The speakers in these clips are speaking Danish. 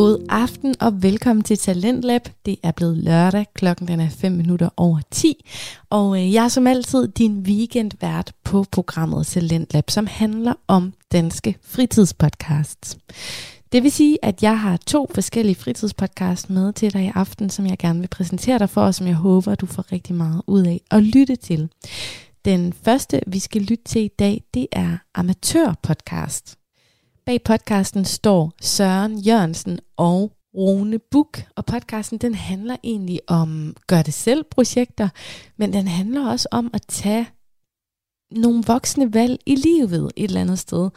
God aften og velkommen til Talentlab. Det er blevet lørdag, klokken den er 5 minutter over 10, og øh, jeg er som altid din weekendvært på programmet Talentlab, som handler om danske fritidspodcasts. Det vil sige, at jeg har to forskellige fritidspodcasts med til dig i aften, som jeg gerne vil præsentere dig for, og som jeg håber, du får rigtig meget ud af at lytte til. Den første, vi skal lytte til i dag, det er Amatørpodcast. Bag podcasten står Søren Jørgensen og Rune Buk, og podcasten den handler egentlig om gør det selv projekter, men den handler også om at tage nogle voksne valg i livet et eller andet sted.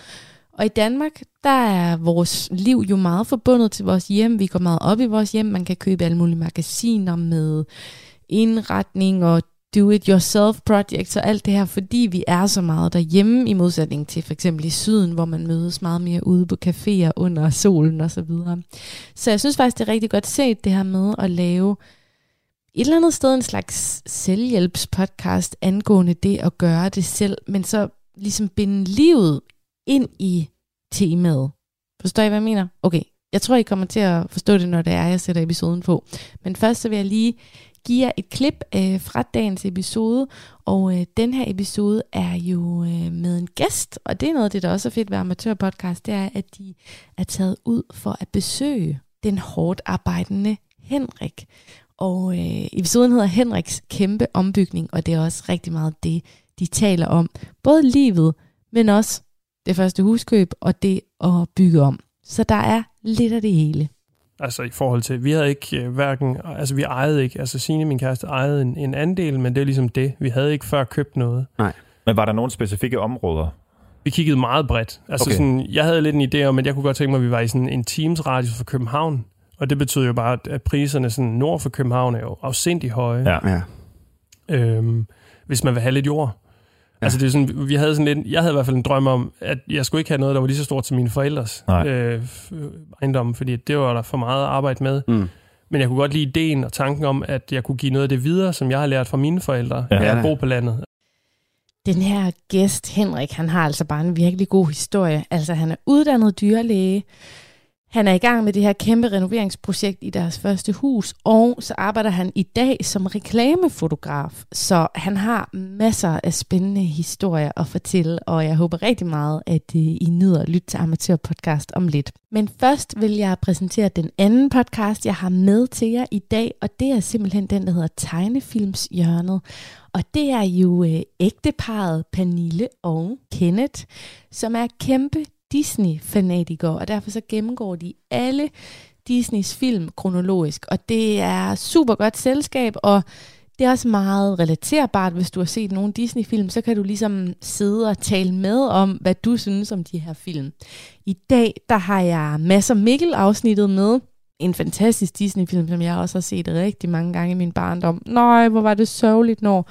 Og i Danmark, der er vores liv jo meget forbundet til vores hjem. Vi går meget op i vores hjem. Man kan købe alle mulige magasiner med indretning og do-it-yourself projects og alt det her, fordi vi er så meget derhjemme, i modsætning til for eksempel i syden, hvor man mødes meget mere ude på caféer under solen og så videre. Så jeg synes faktisk, det er rigtig godt set det her med at lave et eller andet sted en slags selvhjælpspodcast angående det at gøre det selv, men så ligesom binde livet ind i temaet. Forstår I, hvad jeg mener? Okay, jeg tror, I kommer til at forstå det, når det er, jeg sætter episoden på. Men først så vil jeg lige give jer et klip øh, fra dagens episode, og øh, den her episode er jo øh, med en gæst, og det er noget af det, der også er fedt ved Amatørpodcast, det er, at de er taget ud for at besøge den hårdt arbejdende Henrik. Og øh, episoden hedder Henriks kæmpe ombygning, og det er også rigtig meget det, de taler om. Både livet, men også det første huskøb og det at bygge om. Så der er lidt af det hele. Altså i forhold til, vi havde ikke øh, hverken, altså vi ejede ikke, altså Signe, min kæreste, ejede en, en andel, men det er ligesom det. Vi havde ikke før købt noget. Nej. Men var der nogle specifikke områder? Vi kiggede meget bredt. Altså Okay. sådan, jeg havde lidt en idé om, at jeg kunne godt tænke mig, at vi var i sådan en teams radius for København. Og det betyder jo bare, at priserne sådan nord for København er jo afsindig høje. Ja. Ja. øhm, hvis man vil have lidt jord. Ja. Altså det er sådan, vi havde sådan lidt, jeg havde i hvert fald en drøm om, at jeg skulle ikke have noget, der var lige så stort som mine forældres Nej. øh, f- ejendom, fordi det var der for meget arbejde med. Mm. Men jeg kunne godt lide ideen og tanken om, at jeg kunne give noget af det videre, som jeg har lært fra mine forældre, Ja. at bo på landet. Den her gæst, Henrik, han har altså bare en virkelig god historie. Altså, han er uddannet dyrlæge. Han er i gang med det her kæmpe renoveringsprojekt i deres første hus, og så arbejder han i dag som reklamefotograf. Så han har masser af spændende historier at fortælle, og jeg håber rigtig meget, at øh, I nyder at lytte til Amatørpodcast om lidt. Men først vil jeg præsentere den anden podcast, jeg har med til jer i dag, og det er simpelthen den, der hedder Tegnefilmshjørnet. Og det er jo øh, ægteparet Panille og Kenneth, som er kæmpe Disney-fanatikere, og derfor så gennemgår de alle Disneys film kronologisk. Og det er super godt selskab, og det er også meget relaterbart, hvis du har set nogle Disney-film, så kan du ligesom sidde og tale med om, hvad du synes om de her film. I dag, der har jeg masser Mikkel-afsnittet med. En fantastisk Disney-film, som jeg også har set rigtig mange gange i min barndom. Nej, hvor var det sørgeligt, når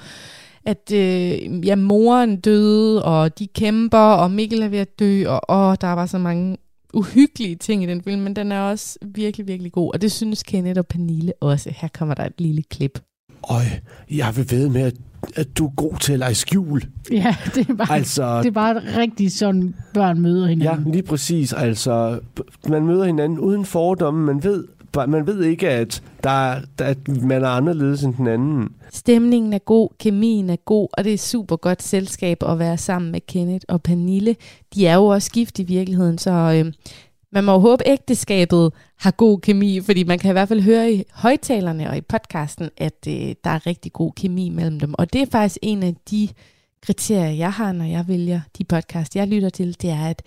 at øh, ja, moren døde, og de kæmper, og Mikkel er ved at dø, og åh, der var så mange uhyggelige ting i den film, men den er også virkelig, virkelig god, og det synes Kenneth og Pernille også. Her kommer der et lille klip. Øj, jeg vil ved med, at, at du er god til at lege skjul. Ja, det er bare, Altså, det er bare rigtig sådan, børn møder ja, hinanden. lige præcis. Altså, man møder hinanden uden fordomme. Man ved, man ved ikke, at, der, at man er anderledes end den anden. Stemningen er god, kemien er god, og det er super godt selskab at være sammen med Kenneth og Pernille. De er jo også gift i virkeligheden, så øh, man må jo håbe, ægteskabet har god kemi, fordi man kan i hvert fald høre i højtalerne og i podcasten, at øh, der er rigtig god kemi mellem dem. Og det er faktisk en af de kriterier, jeg har, når jeg vælger de podcast, jeg lytter til, det er, at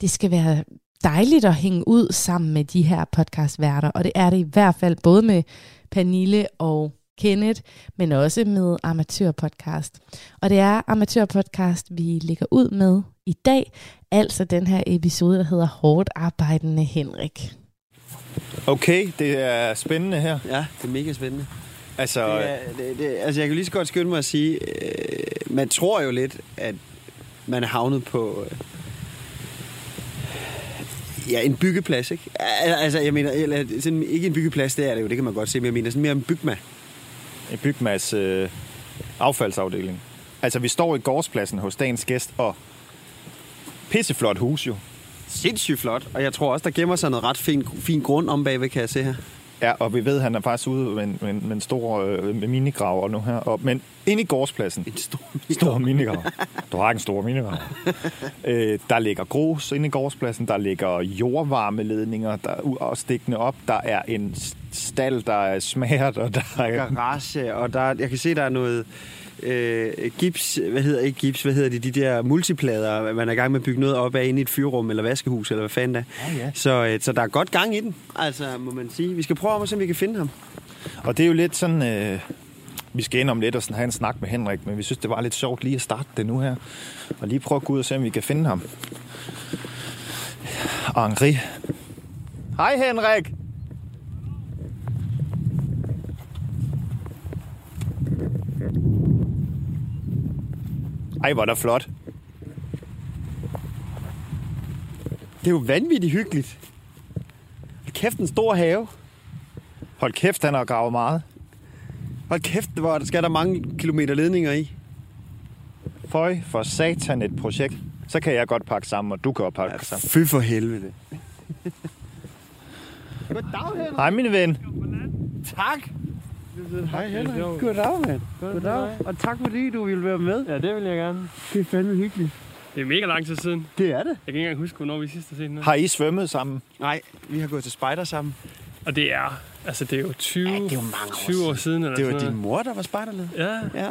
det skal være dejligt at hænge ud sammen med de her podcastværter, og det er det i hvert fald både med Pernille og Kenneth, men også med Amatørpodcast. Og det er Amatørpodcast, vi lægger ud med i dag, altså den her episode, der hedder Hårdt arbejdende Henrik. Okay, det er spændende her. Ja, det er mega spændende. Altså, Det er, det, det, altså, jeg kan lige så godt skynde mig at sige, øh, man tror jo lidt, at man er havnet på øh, ja, en byggeplads, ikke? Al- Altså, jeg mener, eller, sådan, ikke en byggeplads, det er det jo, det kan man godt se, men jeg mener sådan mere en bygma. en bygmas øh, affaldsafdeling. Altså, vi står i gårdspladsen hos dagens gæst, og pisseflot hus jo. sindssygt flot. Og jeg tror også, der gemmer sig noget ret fin, fin grund om bagved, kan jeg se her. Ja, og vi ved, at han er faktisk ude med en, med en, med en stor øh, med minigraver nu her. Og, men ind i gårdspladsen, En stor stor minigrav. Du har ikke en stor minigrav. øh, der ligger grus inde i gårdspladsen. Der ligger jordvarmeledninger der er stikkende op. Der er en stald, der er smært, og der er... garage, og der, jeg kan se, der er noget øh, gips, hvad hedder ikke gips, hvad hedder det, de der multiplader, man er i gang med at bygge noget op af inde i et fyrrum eller vaskehus, eller hvad fanden der. Ja, ja. Så, øh, så der er godt gang i den, altså må man sige. Vi skal prøve om at se, om vi kan finde ham. Og det er jo lidt sådan... Øh, vi skal ind om lidt og sådan have en snak med Henrik, men vi synes, det var lidt sjovt lige at starte det nu her. Og lige prøve at gå ud og se, om vi kan finde ham. Henri. Hej Henrik! Ej, hvor er der flot. Det er jo vanvittigt hyggeligt. Hold kæft, en stor have. Hold kæft, han har gravet meget. Hold kæft, hvor skal der mange kilometer ledninger i. Føj for satan et projekt. Så kan jeg godt pakke sammen, og du kan også pakke sammen. Fy for helvede. Goddag, Henrik. Hej, min ven. Tak. Hej, Henrik. Goddag, mand. Goddag. Og tak fordi du ville være med. Ja, det vil jeg gerne. Det er fandme hyggeligt. Det er mega lang tid siden. Det er det. Jeg kan ikke engang huske, hvornår vi sidst har set den. Har I svømmet sammen? Nej, vi har gået til spejder sammen. Og det er, altså det er jo 20, Ja, det er jo mange år 20 år siden. Eller Det var din noget. mor, der var spejderleder. Ja, Ja.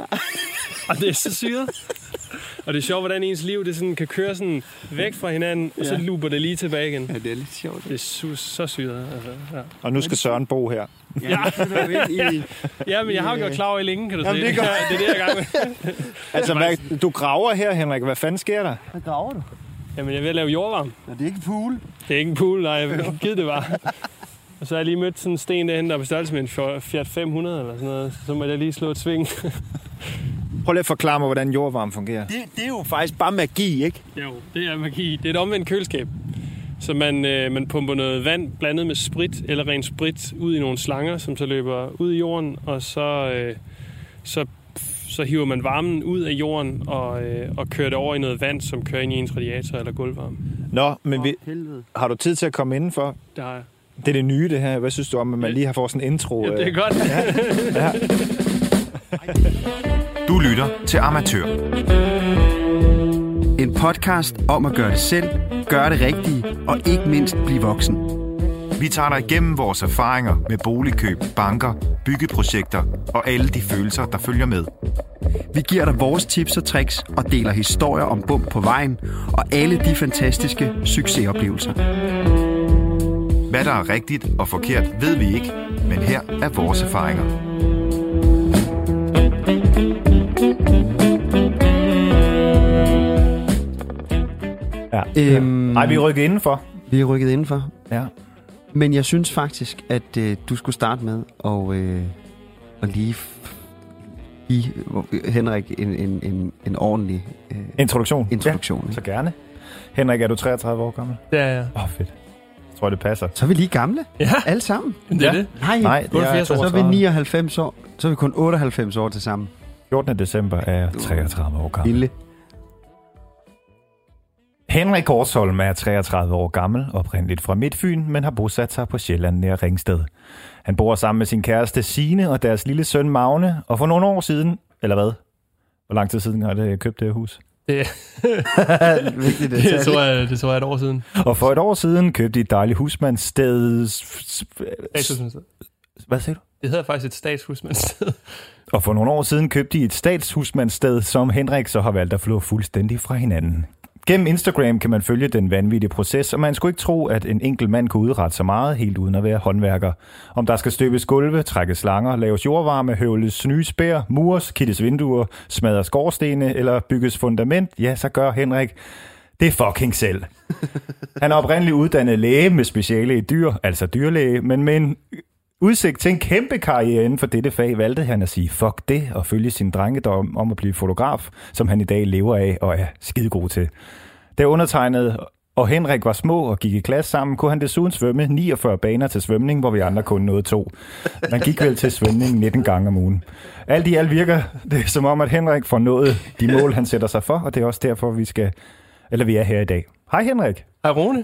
og det er så syret. Og det er sjovt, hvordan ens liv det sådan, kan køre sådan væk fra hinanden, og så Ja. looper det lige tilbage igen. ja, det er lidt sjovt. Det er su- så syret. Altså, ja. Og nu skal Søren bo her. Ja, er ind i... ja, men jeg har jo gjort klar over i længe, kan du Jamen, se. det. Ja, det er det, jeg er gang med. Altså, hvad, du graver her, Henrik. Hvad fanden sker der? Hvad graver du? Jamen, jeg er ved at lave jordvarme. Ja, det er ikke en pool. Det er ikke en pool, nej. Jeg vil give det bare. Og så har jeg lige mødt sådan en sten derhen, der er på størrelse med en Fiat 500 eller sådan noget. Så må jeg lige slå et sving. Prøv lige at forklare mig, hvordan jordvarme fungerer. Det, det er jo faktisk bare magi, ikke? Jo, det er magi. Det er et omvendt køleskab. Så man, øh, man pumper noget vand blandet med sprit, eller ren sprit, ud i nogle slanger, som så løber ud i jorden, og så, øh, så, så hiver man varmen ud af jorden og, øh, og kører det over i noget vand, som kører ind i ens radiator eller gulvvarme. Nå, men vi, har du tid til at komme indenfor? Det har jeg. Det er det nye, det her. Hvad synes du om, at man lige har fået sådan en intro? Ja, det er øh? godt. Du lytter til Amatør. En podcast om at gøre det selv, gøre det rigtige og ikke mindst blive voksen. Vi tager dig igennem vores erfaringer med boligkøb, banker, byggeprojekter og alle de følelser, der følger med. Vi giver dig vores tips og tricks og deler historier om bump på vejen og alle de fantastiske succesoplevelser. Hvad der er rigtigt og forkert, ved vi ikke, men her er vores erfaringer. Ja. Øhm, Nej, vi er rykket indenfor. vi er rykket indenfor. Ja. Men jeg synes faktisk, at øh, du skulle starte med at, øh, at lige give Henrik en, en, en, en ordentlig øh, Introduktion. introduktion. Ja, så gerne. Henrik, er du 33 år gammel? Ja, ja. Åh, oh, fedt. Jeg tror, det passer. Så er vi lige gamle, Ja, alle sammen. det er Ja. det. Nej, Nej, det er 88, så er vi 32. 99 år. Så er vi kun 98 år til sammen. 14. december er jeg 33 år gammel. Lille. Henrik Korsholm er 33 år gammel, oprindeligt fra Midtfyn, men har bosat sig på Sjælland nær Ringsted. Han bor sammen med sin kæreste Sine og deres lille søn Magne, og for nogle år siden, eller hvad? Hvor lang tid siden har det købt det her hus? Det, Vigtigt det, detalje. tror jeg, det tror jeg er et år siden. Og for et år siden købte de et dejligt husmandssted. Statshusmandssted. Hvad siger du? Det hedder faktisk et statshusmandssted. Og for nogle år siden købte de et statshusmandssted, som Henrik så har valgt at flå fuldstændig fra hinanden. Gennem Instagram kan man følge den vanvittige proces, og man skulle ikke tro, at en enkelt mand kunne udrette så meget, helt uden at være håndværker. Om der skal støbes gulve, trækkes slanger, laves jordvarme, høvles nye spær, mures, kittes vinduer, smadres skorstene eller bygges fundament, ja, så gør Henrik det fucking selv. Han er oprindeligt uddannet læge med speciale i dyr, altså dyrlæge, men med en udsigt til en kæmpe karriere inden for dette fag, valgte han at sige fuck det og følge sin drengedom om at blive fotograf, som han i dag lever af og er skidegod til. Da undertegnet og Henrik var små og gik i klasse sammen, kunne han desuden svømme 49 baner til svømning, hvor vi andre kun nåede to. Man gik vel til svømning 19 gange om ugen. Alt i alt virker det som om, at Henrik får nået de mål, han sætter sig for, og det er også derfor, vi skal, eller vi er her i dag. Hej Henrik. Hej Rune.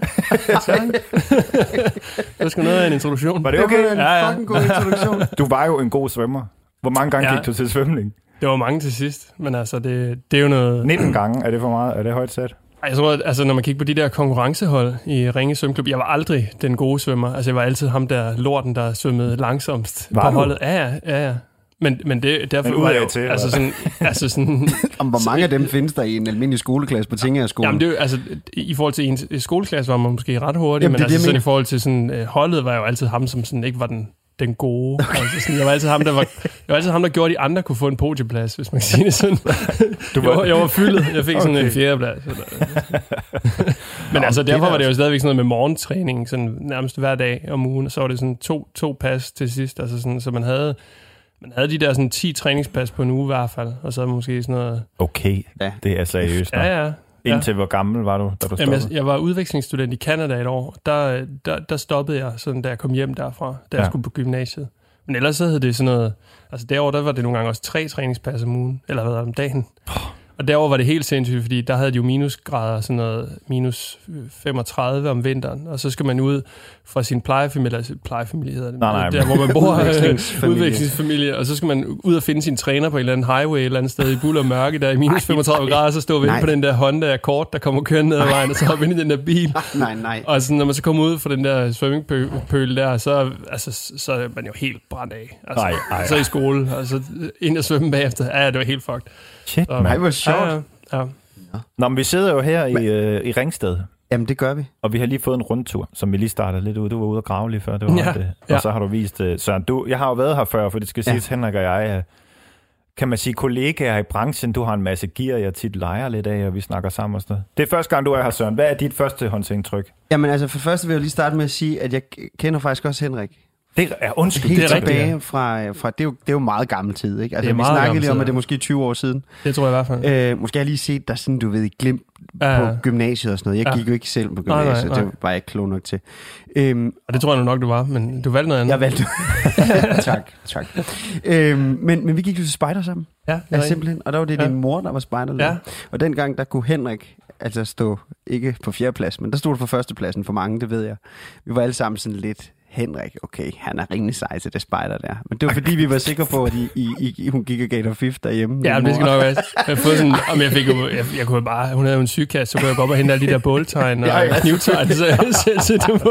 det skal noget af en introduktion. Var det Det okay? var en Ja, ja. fucking god introduktion. Du var jo en god svømmer. Hvor mange gange Ja. gik du til svømning? Det var mange til sidst, men altså, det, det er jo noget... 19 gange. Er det for meget? Er det højt sat? Jeg tror, at, altså, når man kigger på de der konkurrencehold i Ringe Svømmeklub, jeg var aldrig den gode svømmer. Altså, jeg var altid ham der lorten, der svømmede langsomst Var på du? holdet. Ja, ja, ja, ja. Men, men det, derfor Men var jeg udad jo, til, altså sådan, altså sådan, Om hvor mange af dem findes der i en almindelig skoleklasse på Tingagerskolen? jamen det er jo, altså, i forhold til en skoleklasse var man måske ret hurtig, Jamen, men det det, altså jeg sådan, i forhold til sådan, øh, holdet var jeg jo altid ham, som sådan ikke var den, den gode. Altså, sådan, jeg var altid ham, der var, jeg var altid ham, der gjorde, at de andre kunne få en podieplads, hvis man kan sige det sådan. Du Jeg var, jeg var fyldet. Jeg fik sådan Okay. en fjerdeplads. Men altså, det er derfor da var det jo stadigvæk sådan noget med morgentræning, sådan nærmest hver dag om ugen, og så var det sådan to, to pas til sidst, altså sådan, så man havde, man havde de der sådan 10 træningspas på en uge i hvert fald, og så måske sådan noget... Okay, Ja. det er seriøst. Ja, ja. ja. Indtil hvor gammel var du, da du Jamen, jeg, jeg var udvekslingsstudent i Canada et år. Der, der, der stoppede jeg, sådan, da jeg kom hjem derfra, da jeg Ja. skulle på gymnasiet. Men ellers så hed det sådan noget... Altså derovre, der var det nogle gange også tre træningspas om ugen, eller hvad om dagen. Og derover var det helt sindssygt, fordi der havde de jo minusgrader, sådan noget minus 35 om vinteren. Og så skal man ud fra sin plejefamilie, altså plejefamilie hedder det, Nej, nej, der hvor man bor, Udvekslingsfamilie. udvekslingsfamilie, og så skal man ud og finde sin træner på en eller anden highway et eller andet sted i buller og mørke, der i minus 35 grader, så stå og vente Nej. på den der Honda Accord, der kommer kørende ned ad vejen, og så hoppe ind i den der bil. Nej, nej. Og sådan, når man så kommer ud fra den der svømmingpøl der, så, altså, så er man jo helt brændt af. Altså, Ej, ej, Så i skole, og så ind og svømme bagefter. Ja, det var helt fucked. Shit, Så- Ej, mand. hvor sjovt. Ja, ja, ja. Nå, men vi sidder jo her i, øh, i Ringsted, Jamen, det gør vi. og vi har lige fået en rundtur, som vi lige startede lidt ud. Du var ude og grave lige før, det var Ja, det. Og ja. så har du vist, øh, Søren, du, jeg har jo været her før, for det skal Ja. siges, Henrik og jeg er, kan man sige, kollegaer i branchen. Du har en masse gear, jeg tit leger lidt af, og vi snakker sammen og sådan noget. Det er første gang, du er her, Søren. Hvad er dit første håndsindtryk? Jamen, altså, for det første vil jeg jo lige starte med at sige, at jeg kender faktisk også Henrik. Det er undskyld. Helt det er rigtigt, tilbage fra, fra det, er jo, det er jo meget gammel tid, ikke? Altså, Det er vi snakkede lige om, at det er ja. måske 20 år siden. Det tror jeg i hvert fald. Øh, måske har jeg lige set dig sådan, du ved, glimt Ja, på ja. gymnasiet og sådan noget. Jeg Ja. gik jo ikke selv på Nej, nej, gymnasiet, nej. det var jeg ikke klog nok til. Øhm, Og det tror jeg nok, du var, men du valgte noget andet. jeg valgte... tak, tak. Øhm, men, men vi gik jo til spejder sammen, Ja, ja, simpelthen. Og der var det Ja. din mor, der var spejderleder. Ja. Og dengang, der kunne Henrik altså stå, ikke på fjerdeplads, men der stod du på førstepladsen for mange, det ved jeg. Vi var alle sammen sådan lidt, Henrik, okay, han er rimelig sej til det spejder der. Men det var fordi, vi var sikre på, at I, I, I, hun gik og gav dig fif derhjemme. Ja, det skal nok være. Jeg, fået sådan, om jeg, fik jo, jeg, jeg kunne bare, hun havde jo en sygekasse, så kunne jeg gå op og hente alle de der båltegn og Ja, ja. knivtegn, så jeg selv sætte det på.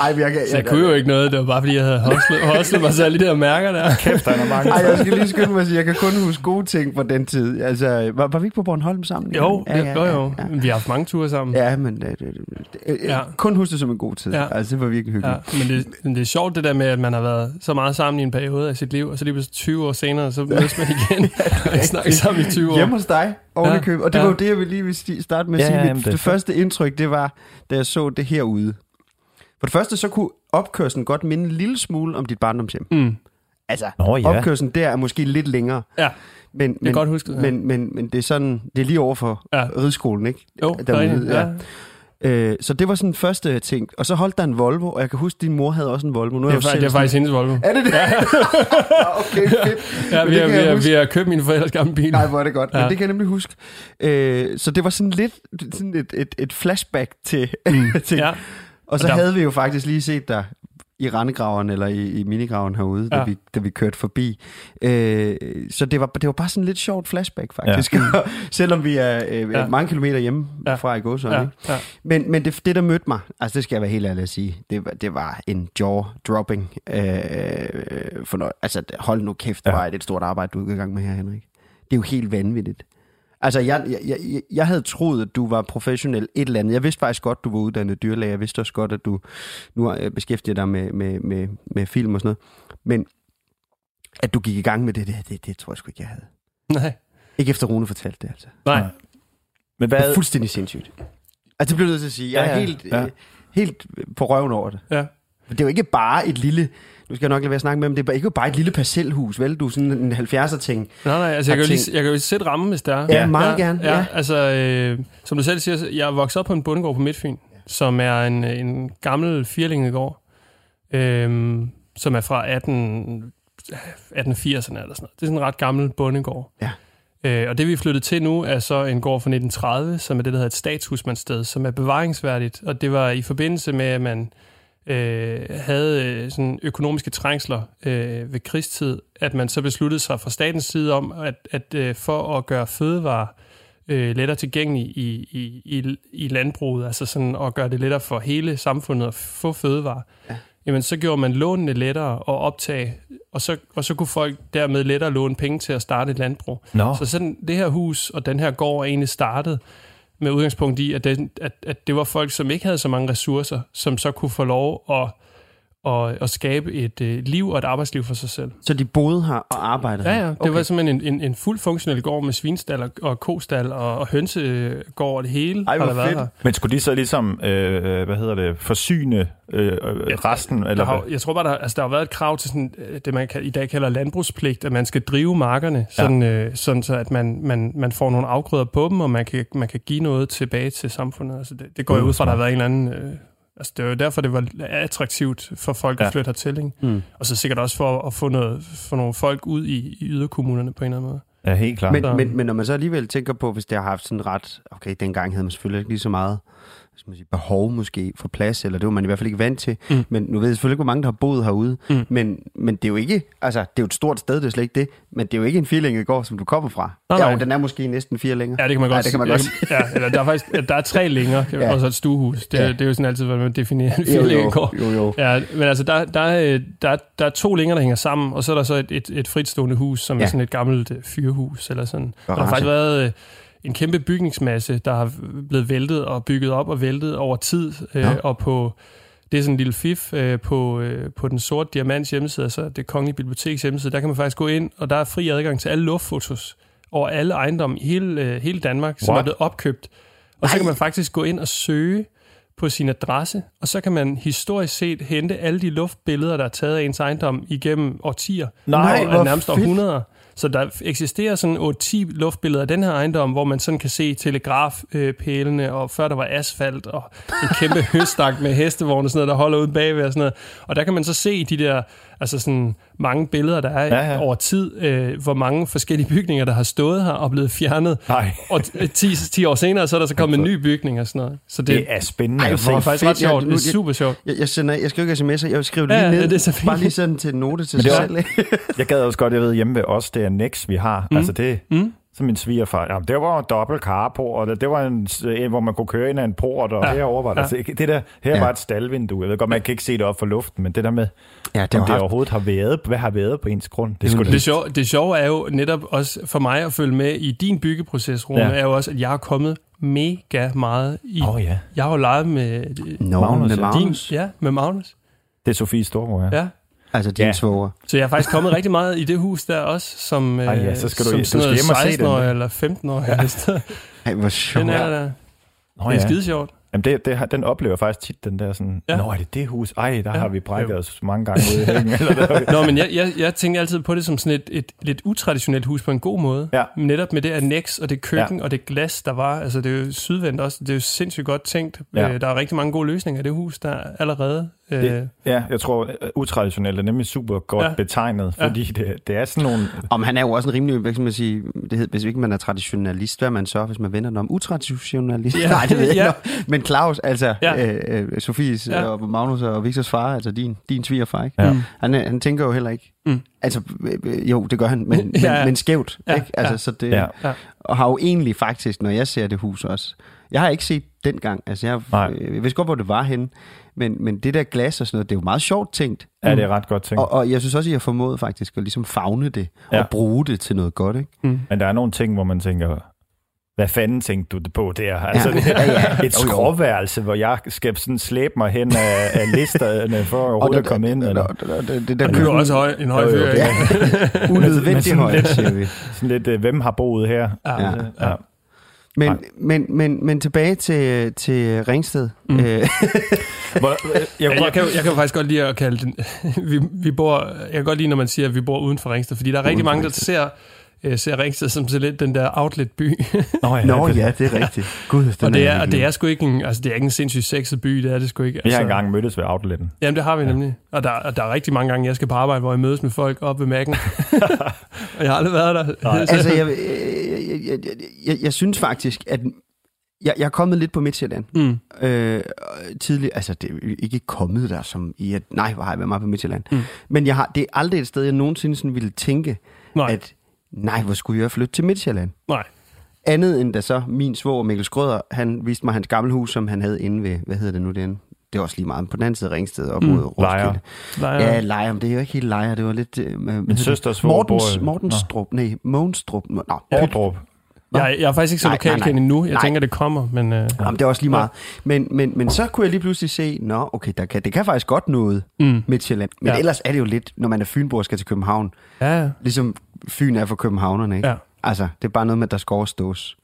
Ej, men jeg, kan- Så jeg kunne jo ikke noget, det var bare fordi, jeg havde hostlet, hostlet mig alle de der mærker der. Kæft, der er mange. Ej, jeg skal lige skynde mig at sige, jeg kan kun huske gode ting fra den tid. Altså, var, var vi ikke på Bornholm sammen? Jo, ja, det, ja, jo, jo. Ja, Vi har haft mange ture sammen. ja. ja men øh, øh, øh, Ja. kun huske det som en god tid. Ja. Altså, det var virkelig Ja, hyggeligt. Men det, men det er sjovt det der med, at man har været så meget sammen i en periode af sit liv, og så lige pludselig 20 år senere, så mødes man igen og ikke snakker sammen i 20 år. Hjemme hos dig, oven Ja, i købet. Og det ja. var jo det, jeg ville lige vil starte med at Ja, sige. ja, jamen, det det, første indtryk, det var, da jeg så det herude. For det første, så kunne opkørslen godt minde en lille smule om dit barndomshjem. Mm. Altså, Nå ja. opkørslen der er måske lidt længere. Ja, Men, det er men, godt husket. Ja. men, men, men det er sådan, det er lige over for Ja. rideskolen, ikke? jo, derude, ja. ja. Øh, så det var sådan første ting. Og så holdt der en Volvo, og jeg kan huske, at din mor havde også en Volvo. Nu Det er, jeg jo fa- selv det er faktisk hendes Volvo. Er det det? Ja. okay, fedt. Ja, Men vi det har, vi, har, vi har købt min forældres gamle bil. Nej, hvor er det godt. Men Ja. det kan jeg nemlig huske. Øh, så det var sådan lidt sådan et, et, et flashback til, mm. til Ja. Og så Og der- havde vi jo faktisk lige set dig i rendegraveren eller i, i minigraven herude, ja. da, vi, da vi kørte forbi. Øh, så det var, det var bare sådan lidt sjovt flashback, faktisk. Ja. Selvom vi er øh, Ja. mange kilometer hjemme Ja. fra i gåsøjne. Ja, Ja. ja. Men, men det, det, der mødte mig, altså det skal jeg være helt ærlig at sige, det, var- det var en jaw-dropping. Øh, for noget, altså hold nu kæft, det Ja. var et stort arbejde, du er i gang med her, Henrik. Det er jo helt vanvittigt. Altså, jeg, jeg, jeg, jeg havde troet, at du var professionel et eller andet. Jeg vidste faktisk godt, du var uddannet dyrlæge. Jeg vidste også godt, at du nu øh, beskæftiget dig med, med, med, med film og sådan noget. Men at du gik i gang med det, det, det, det tror jeg sgu ikke, jeg havde. Nej. Ikke efter Rune fortalte det, altså. Nej. Men Det hvad, er fuldstændig sindssygt. Altså, det bliver jeg nødt til at sige. Jeg er Ja, ja. helt, Ja. øh, helt på røven over det. Ja. Det er jo ikke bare et lille... Nu skal jeg nok lade være at snakke med, men det er ikke bare et lille parcelhus, vel? Du er sådan en 70'er ting. Nej, nej, altså jeg kan, jo lige, jeg kan jo sætte rammen, hvis der er. Ja, meget gerne, Ja, ja. altså, øh, som du selv siger, jeg er vokset op på en bondegård på Midtfyn, som er en, en gammel firlingegård, øh, som er fra 18, 1880'erne eller sådan noget. Det er sådan en ret gammel bondegård. Ja. Øh, og det vi er flyttet til nu er så en gård fra 1930, som er det, der hedder et statshusmandssted, som er bevaringsværdigt. Og det var i forbindelse med, at man øh, havde øh, sådan økonomiske trængsler øh, ved krigstid, at man så besluttede sig fra statens side om, at, at øh, for at gøre fødevarer øh, lettere tilgængelige i, i, i, i landbruget, altså sådan at gøre det lettere for hele samfundet at få fødevarer, ja. jamen så gjorde man lånene lettere at optage, og så, og så kunne folk dermed lettere låne penge til at starte et landbrug. Nå. Så sådan, det her hus og den her gård er egentlig startet med udgangspunkt i, at det, at, at det var folk, som ikke havde så mange ressourcer, som så kunne få lov at, at, at skabe et øh, liv og et arbejdsliv for sig selv. Så de boede her og arbejdede Ja, her? ja. Det okay. var simpelthen en, en, en fuld funktionel gård med svinstal og, og kostal og, og hønsegård og det hele. Ej, hvor været fedt. her. Men skulle de så ligesom, øh, hvad hedder det, forsyne øh, resten? Der Eller har, hvad? jeg tror bare, der, altså, der har været et krav til sådan, øh, det, man kan, i dag kalder landbrugspligt, at man skal drive markerne, sådan, ja. øh, sådan så at man, man, man får nogle afgrøder på dem, og man kan, man kan give noget tilbage til samfundet. Altså, det, det går jo ud fra, at der har været en eller anden... Øh, altså, det var jo derfor, det var attraktivt for folk ja. At flytte hertil. Ikke? Mm. Og så sikkert også for at få, noget, få nogle folk ud i, i yderkommunerne på en eller anden måde. Ja, helt klart. Men, men, men når man så alligevel tænker på, hvis det har haft sådan ret... Okay, dengang havde man selvfølgelig ikke lige så meget skal man sige, behov måske for plads, eller det var man i hvert fald ikke vant til. Mm. Men nu ved jeg selvfølgelig ikke, hvor mange der har boet herude. Mm. Men, men det er jo ikke... Altså, det er jo et stort sted, det er slet ikke det. Men det er jo ikke en firlængegård, som du kommer fra. Nej, ja, nej. jo, den er måske næsten fire længere. Ja, det kan man Ja, godt det kan man sige. godt Ja, eller der er faktisk der er tre længere, Ja. og så et stuehus. Det, Ja. det er jo sådan altid, hvordan man definerer en jo, jo, firlængegård. jo, jo. Ja, men altså, der, der, er, øh, der, er- der er to længer, der hænger sammen, og så er der så et, et, et fritstående hus, som ja. er Ja. sådan et gammelt øh, fyrhus, eller sådan. Og der har faktisk været øh, en kæmpe bygningsmasse, der har blevet væltet og bygget op og væltet over tid, øh, og på... Det er sådan en lille fif øh, på, øh, på den sorte diamants hjemmeside, altså det kongelige biblioteks hjemmeside. Der kan man faktisk gå ind, og der er fri adgang til alle luftfotos over alle ejendomme i hele, øh, hele Danmark, som What? er blevet opkøbt. Og så kan man faktisk gå ind og søge på sin adresse, og så kan man historisk set hente alle de luftbilleder, der er taget af ens ejendom igennem årtier. Nej, og hvor nærmest fedt. århundreder. Så der eksisterer sådan 8-10 luftbilleder af den her ejendom, hvor man sådan kan se telegrafpælene, og før der var asfalt, og en kæmpe høstak med hestevogne og sådan noget, der holder ude bagved og sådan noget. Og der kan man så se de der, altså sådan mange billeder, der er Ja, ja, over tid, øh, hvor mange forskellige bygninger, der har stået her og blevet fjernet. Nej, Og t- 10, 10 år senere, så er der så kommet en ny bygning og sådan noget. Så det, det er spændende Ej, det er faktisk fedt. ret sjovt. Det er super sjovt. Jeg, jeg, sender, jeg skriver ikke sms'er, jeg vil skrive det lige Ja, ned. det er så fint. Bare lige sådan til en note til sig selv. Jeg gad også godt, jeg ved, hjemme ved os, det er Nex, vi har. Mm. Altså det, Mm. Som min svigerfar. Jamen, det var en dobbelt carport, og det var en, en, hvor man kunne køre ind af en port, og ja. Herover var der. Ja. Det der, her Ja. var et staldvindue. Jeg ved godt, man kan ikke se det op for luften, men det der med, Ja, det om det haft- overhovedet har været, hvad har været på ens grund, det Det det. sjove, det sjove er jo netop også for mig at følge med i din byggeproces, Rune, Ja. er jo også, at jeg har kommet mega meget i... Oh, ja, Jeg har jo leget med Nå, Magnus, med. Magnus. din... Ja, med Magnus. det er Sofie Storgård, ja. Ja. Altså din Ja. svoger. Så jeg er faktisk kommet rigtig meget i det hus der også, som, Ej, ja, øh, så skal du- som du sådan skal noget hjem og se den. 16 år eller 15 år. Ja. Ej, hvor sjovt. Den er der. Nå, Det er ja. skide sjovt. Jamen, det, det, den oplever jeg faktisk tit, den der sådan, Ja. ja. Nå, er det det hus? Ej, der Ja. ja. har vi brækket Jo. os mange gange ude i hængen. Eller der. Nå, men jeg, jeg, jeg tænker altid på det som sådan et, et lidt utraditionelt hus på en god måde. Ja. Netop med det annex og det køkken ja. og det glas, der var. Altså, det er jo sydvendt også. Det er jo sindssygt godt tænkt. Ja. Øh, der er rigtig mange gode løsninger i det hus, der er allerede. Øh, Det, ja, jeg tror, øh, utraditionelt er nemlig super godt Ja. ja. betegnet, Ja. fordi det, det er sådan nogle... Om han er jo også en rimelig, hvad skal man sige, det hedder, hvis ikke man er traditionalist, hvad er man så, hvis man vender den om? Utraditionalist? Ja. Nej, det ved jeg Ja. ikke. Men Claus, altså Ja. øh, øh, Sofies Ja. ja. og Magnus og Victors far, altså din, din svigerfar, ikke? Ja. Mm. Han, er- han tænker jo heller ikke. Mm. Altså, øh, øh, jo, det gør han, men, Ja. men, men skævt, Ja, ikke? Altså, ja. så det, Ja. Ja. Og har jo egentlig faktisk, når jeg ser det hus også, jeg har ikke set dengang, altså jeg, Nej. øh, jeg vidste godt, hvor det var henne, men, men det der glas og sådan noget, det er jo meget sjovt tænkt. Ja, det er ret godt tænkt. Og, og jeg synes også, at I har formået faktisk at ligesom fagne det, Ja. og bruge det til noget godt, ikke? Mm. Men der er nogle ting, hvor man tænker, hvad fanden tænkte du det på der? Altså, Ja. det, Ja, ja. et skråværelse, hvor jeg skal sådan slæbe mig hen af, af listerne for overhovedet at komme ind. Eller, Det, det, det, er jo også høj, en høj fyr, er- sådan højt, lidt- siger vi. sådan lidt, øh, hvem har boet her? Ja. Ja. Ja. Men, Nej. men, men, men tilbage til, til Ringsted. Mm. Øh, Hvor, øh, jeg, Ja, jeg, kan, jeg kan faktisk godt lide at kalde den... vi, vi bor, jeg kan godt lide, når man siger, at vi bor uden for Ringsted, fordi der er rigtig Uden mange, der ser, øh, ser Ringsted som så lidt den der outlet-by. Nå, ja, Nå det- ja, det er rigtigt. Gud, den og det er, jeg og ikke det er sgu ikke en, altså det er ikke en sindssygt sexet by, det er det sgu ikke. Vi Altså, har engang mødtes ved outletten. Jamen, det har vi nemlig. Og der, og der er rigtig mange gange, jeg skal på arbejde, hvor jeg mødes med folk op ved Mac'en. og jeg har aldrig været der. Nej. Altså, jeg, jeg, jeg, jeg, jeg synes faktisk, at jeg, jeg er kommet lidt på Midtjylland. Mm. Øh, tidligere, altså det er ikke kommet der som i, at nej, hvor har jeg været meget på Midtjylland. Mm. Men jeg har, det er aldrig et sted, jeg nogensinde sådan ville tænke, Nej. at nej, hvor skulle jeg flytte til Midtjylland? Nej. Andet end da så min svoger Mikkel Skrøder, han viste mig hans gamle hus, som han havde inde ved, hvad hedder det nu den? Det var også lige meget på den anden side af Ringsted op Mm. mod Roskilde. Lejre. Nej, Ja, Lejre, men det er jo ikke helt Lejre, det var lidt... Øh, Min det? søsters svoger Mortens, Mortenstrup, nej, Mogenstrup, nå, Ordrup. Jeg, jeg er faktisk ikke så lokalkendt endnu. Jeg Nej. tænker, det kommer, men... Øh, Jamen, det er også lige meget. Men, men, men så kunne jeg lige pludselig se, nå, okay, der kan, det kan faktisk godt noget, mm. Midtjylland. Men Ja. ellers er det jo lidt, når man er fynbo og skal til København, ja. ligesom Fyn er for københavnerne, ikke? Ja. Altså, det er bare noget med, at der skal overstås.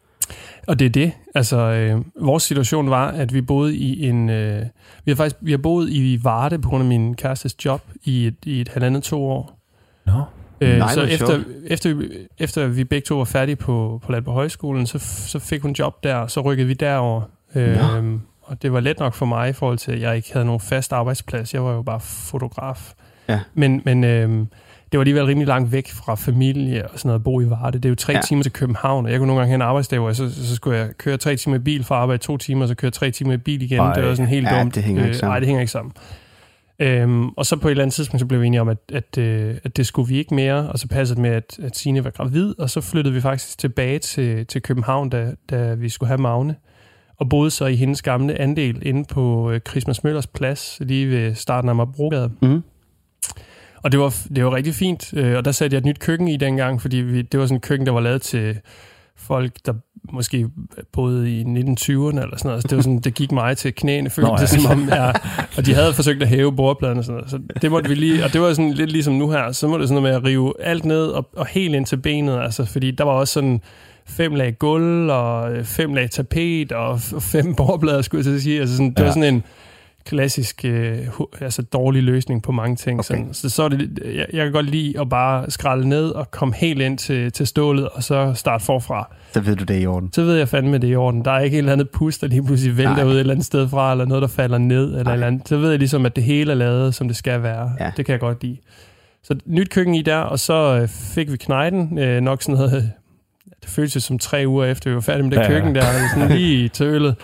Og det er det. Altså, øh, vores situation var, at vi boede i en... Øh, vi har faktisk vi har boet i Varde på grund af min kærestes job i et, i et halvandet to år. Nå. Øh, Nej, så efter, sjovt. efter, vi- efter vi begge to var færdige på, på Landborg Højskolen, så, så fik hun job der, og så rykkede vi derover. Øh, og det var let nok for mig i forhold til, at jeg ikke havde nogen fast arbejdsplads. Jeg var jo bare fotograf. Ja. Men, men øh, det var alligevel rimelig langt væk fra familie og sådan noget at bo i Varde. Det er jo tre ja. Timer til København, og jeg kunne nogle gange have en arbejdsdag, hvor jeg, så, så skulle jeg køre tre timer i bil fra arbejde to timer, og så køre tre timer i bil igen. Ej. det var sådan helt Ja, dumt. det hænger ikke Øh, sammen. Nej, det hænger ikke sammen. Øhm, og så på et eller andet tidspunkt, så blev vi enige om, at, at, øh, at det skulle vi ikke mere, og så passede det med, at, at Signe var gravid, og så flyttede vi faktisk tilbage til, til København, da, da vi skulle have Magne, og boede så i hendes gamle andel inde på øh, Christmas Møllers plads, lige ved starten af Marbrogade. Mm. Og det var, det var rigtig fint, øh, og der satte jeg et nyt køkken i dengang, fordi vi, det var sådan et køkken, der var lavet til folk, der måske boede i 1920'erne eller sådan noget. Så det, var sådan, det gik mig til knæene, følte Nå, ja. det som om, ja, og de havde forsøgt at hæve bordpladen og sådan noget. Så det måtte vi lige, og det var sådan lidt ligesom nu her, så må det sådan noget med at rive alt ned og, og helt ind til benet, altså fordi der var også sådan fem lag gulv og øh, fem lag tapet og fem bordplader, skulle jeg at sige. Altså sådan, det Ja. var sådan en klassisk øh, altså dårlig løsning på mange ting. Okay. Sådan. Så, så er det, jeg, jeg kan godt lide at bare skralde ned og komme helt ind til, til stålet, og så starte forfra. Så ved du det i orden. Så ved jeg fandme, det i orden. Der er ikke et eller andet pus, der lige pludselig vælter Nej. ud et eller andet sted fra, eller noget, der falder ned, eller, Nej. eller andet. Så ved jeg ligesom, at det hele er lavet, som det skal være. Ja. Det kan jeg godt lide. Så nyt køkken i der, og så øh, fik vi knejden, øh, nok sådan noget, det føltes som tre uger efter, vi var færdige med det Ja, køkken der, sådan lige i tølet.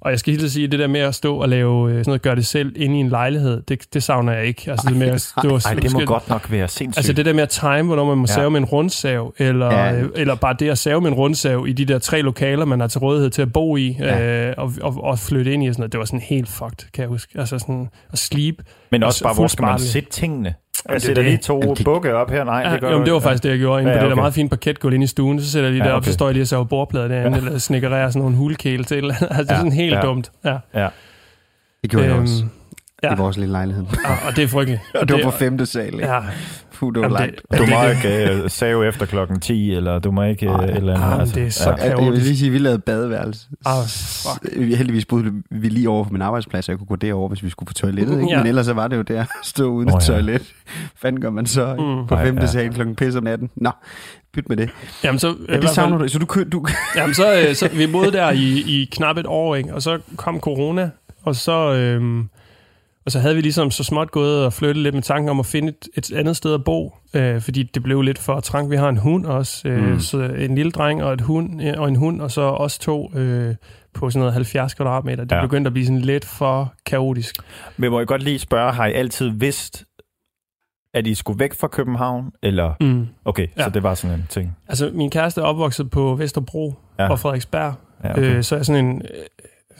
Og jeg skal helt sige, det der med at stå og lave øh, sådan noget, gøre det selv inde i en lejlighed, det, det savner jeg ikke. Altså det med at stå og Ej, det må godt nok være sindssygt. Altså det der med at time, hvornår man må Ja. save med en rundsav, eller, Ja. ja. eller bare det at save med en rundsav i de der tre lokaler, man har til rådighed til at bo i, Ja. øh, og, og, og flytte ind i og sådan noget. Det var sådan helt fucked, kan jeg huske. Altså sådan at sleep. Men og også så bare, hvor skal man sætte tingene? Jeg det er sætter det. lige to det- bukke op her. Nej, Ja, det gør jo, det var faktisk det, jeg gjorde inde Ja, på det der okay. meget fine parketgulv inde i stuen. Så sætter jeg lige Ja, derop, okay. så står jeg lige og saver bordplader derinde, eller snikkererer sådan nogle hulkæle til. Altså det er Ja, sådan helt ja. dumt. Ja. Det gjorde jeg Øhm, også ja. i vores lille lejlighed. Og, og det er frygteligt. Og det var på femte sal, ikke? Ja, Puh, det var langt. det- Du må ikke uh, save efter klokken 10, eller du må ikke uh, et eller andet. Men det er så Ja, jeg vil kaotisk. lige sige, at vi lavede badeværelse. Ah, fuck. Vi heldigvis boede vi lige over på min arbejdsplads, så jeg kunne gå derover, hvis vi skulle på toilettet. Ikke? Ja. Men ellers så var det jo der, stå uden oh, ja. toilet. Fanden gør man så? Mm. på femte ja. sal klokken pisse om natten. Nå, byt med det. Jamen, så, Ja, det savner fald- du. Så du, kø- du Jamen, så, øh, så vi boede der i, i knap et år, ikke? og så kom corona, og så, øhm, og så havde vi ligesom så småt gået og flyttet lidt med tanken om at finde et, et andet sted at bo, øh, fordi det blev lidt for trangt. Vi har en hund også, øh, Mm. så en lille dreng og, et hund, øh, og en hund, og så os to øh, på sådan noget 70 kvadratmeter. Det Ja. begyndte at blive sådan lidt for kaotisk. Men må jeg godt lige spørge, har I altid vidst, at I skulle væk fra København? Eller, Mm. okay, ja. så det var sådan en ting. Altså, min kæreste er opvokset på Vesterbro Ja. og Frederiksberg, Ja, okay. øh, så er sådan en...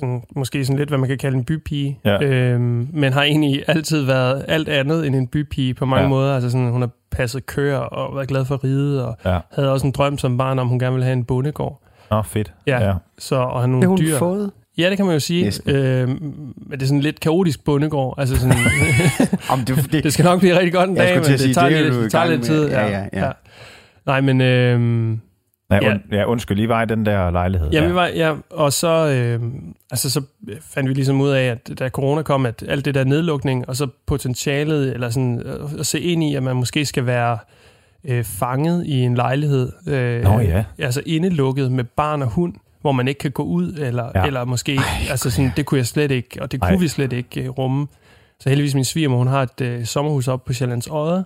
Øh, sådan, måske sådan lidt, hvad man kan kalde en bypige. Ja. Øhm, men har egentlig altid været alt andet end en bypige på mange Ja. måder. Altså sådan, hun har passet køer og været glad for at ride, og Ja. havde også en drøm som barn om, hun gerne ville have en bondegård. Nå, fedt. Ja. ja. Så, og have det nogle har hun dyr. fået. Ja, det kan man jo sige. Næsten. Øhm, men det er sådan lidt kaotisk bondegård. Altså sådan, Om det, det, det skal nok blive rigtig godt en dag, men til at det sige, tager det er lidt, det tager med. tid. Ja, ja, ja. Nej, men... Øhm, Ja, Ja. und, ja, undskyld, lige var i den der lejlighed. Ja, der. vi var, ja, og så, øh, altså, så fandt vi ligesom ud af, at da corona kom, at alt det der nedlukning, og så potentialet, eller sådan, øh, at se ind i, at man måske skal være øh, fanget i en lejlighed. Øh, Nå, ja. Altså indelukket med barn og hund, hvor man ikke kan gå ud, eller, Ja. ja. eller måske, Ej, altså sådan, det kunne jeg slet ikke, og det kunne Ej. Ej. vi slet ikke øh, rumme. Så heldigvis min svigermor, hun har et øh, sommerhus op på Sjællands Odde,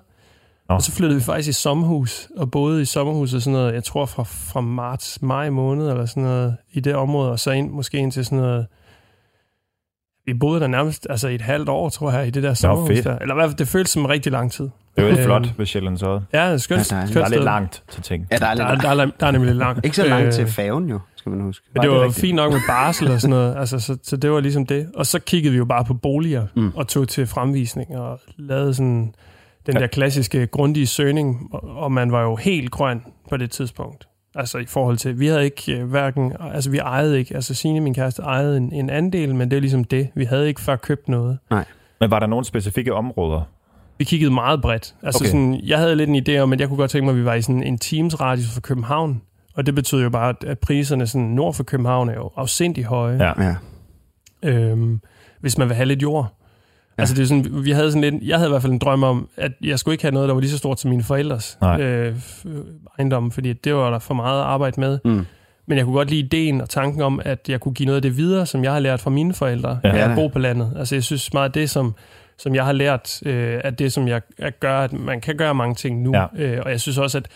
Og så flyttede vi faktisk i sommerhus, og boede i sommerhus og sådan noget, jeg tror fra, fra marts, maj måned, eller sådan noget, i det område, og så ind, måske ind til sådan noget, vi boede der nærmest altså i et halvt år, tror jeg, i det der sommerhus fedt. der. Eller i hvert fald, det føltes som rigtig lang tid. Det er jo Øh, flot ved Sjællands Odde. Ja, det er skønt. Ja, der er- skønt Der er lidt langt til ting. Ja, der er Der, lidt er- der, er, der er nemlig lidt langt. Ikke så langt Øh, til færgen jo, skal man huske. Men det det var rigtigt. fint nok med barsel og sådan noget, altså, så, så det var ligesom det. Og så kiggede vi jo bare på boliger mm. og tog til fremvisning og lavede sådan den Ja. der klassiske grundige søgning, og, man var jo helt grøn på det tidspunkt. Altså i forhold til, vi havde ikke øh, hverken, altså vi ejede ikke, altså Signe, min kæreste, ejede en, en andel, men det er ligesom det. Vi havde ikke før købt noget. Men var der nogle specifikke områder? Vi kiggede meget bredt. Altså Okay. sådan, jeg havde lidt en idé om, at jeg kunne godt tænke mig, at vi var i sådan en teams radius for København. Og det betød jo bare, at- at priserne sådan nord for København er jo afsindig høje. Ja. Ja. øhm, hvis man vil have lidt jord. Altså det er sådan, vi havde sådan lidt, jeg havde i hvert fald en drøm om, at jeg skulle ikke have noget, der var lige så stort som mine forældres Nej. øh, f- øh, ejendom, fordi det var der for meget arbejde med. Mm. Men jeg kunne godt lide ideen og tanken om, at jeg kunne give noget af det videre, som jeg har lært fra mine forældre, Ja. at bo på landet. Altså jeg synes meget, det, som, som jeg har lært, øh, at det, som jeg at gør, at man kan gøre mange ting nu. Ja. Øh, og jeg synes også, at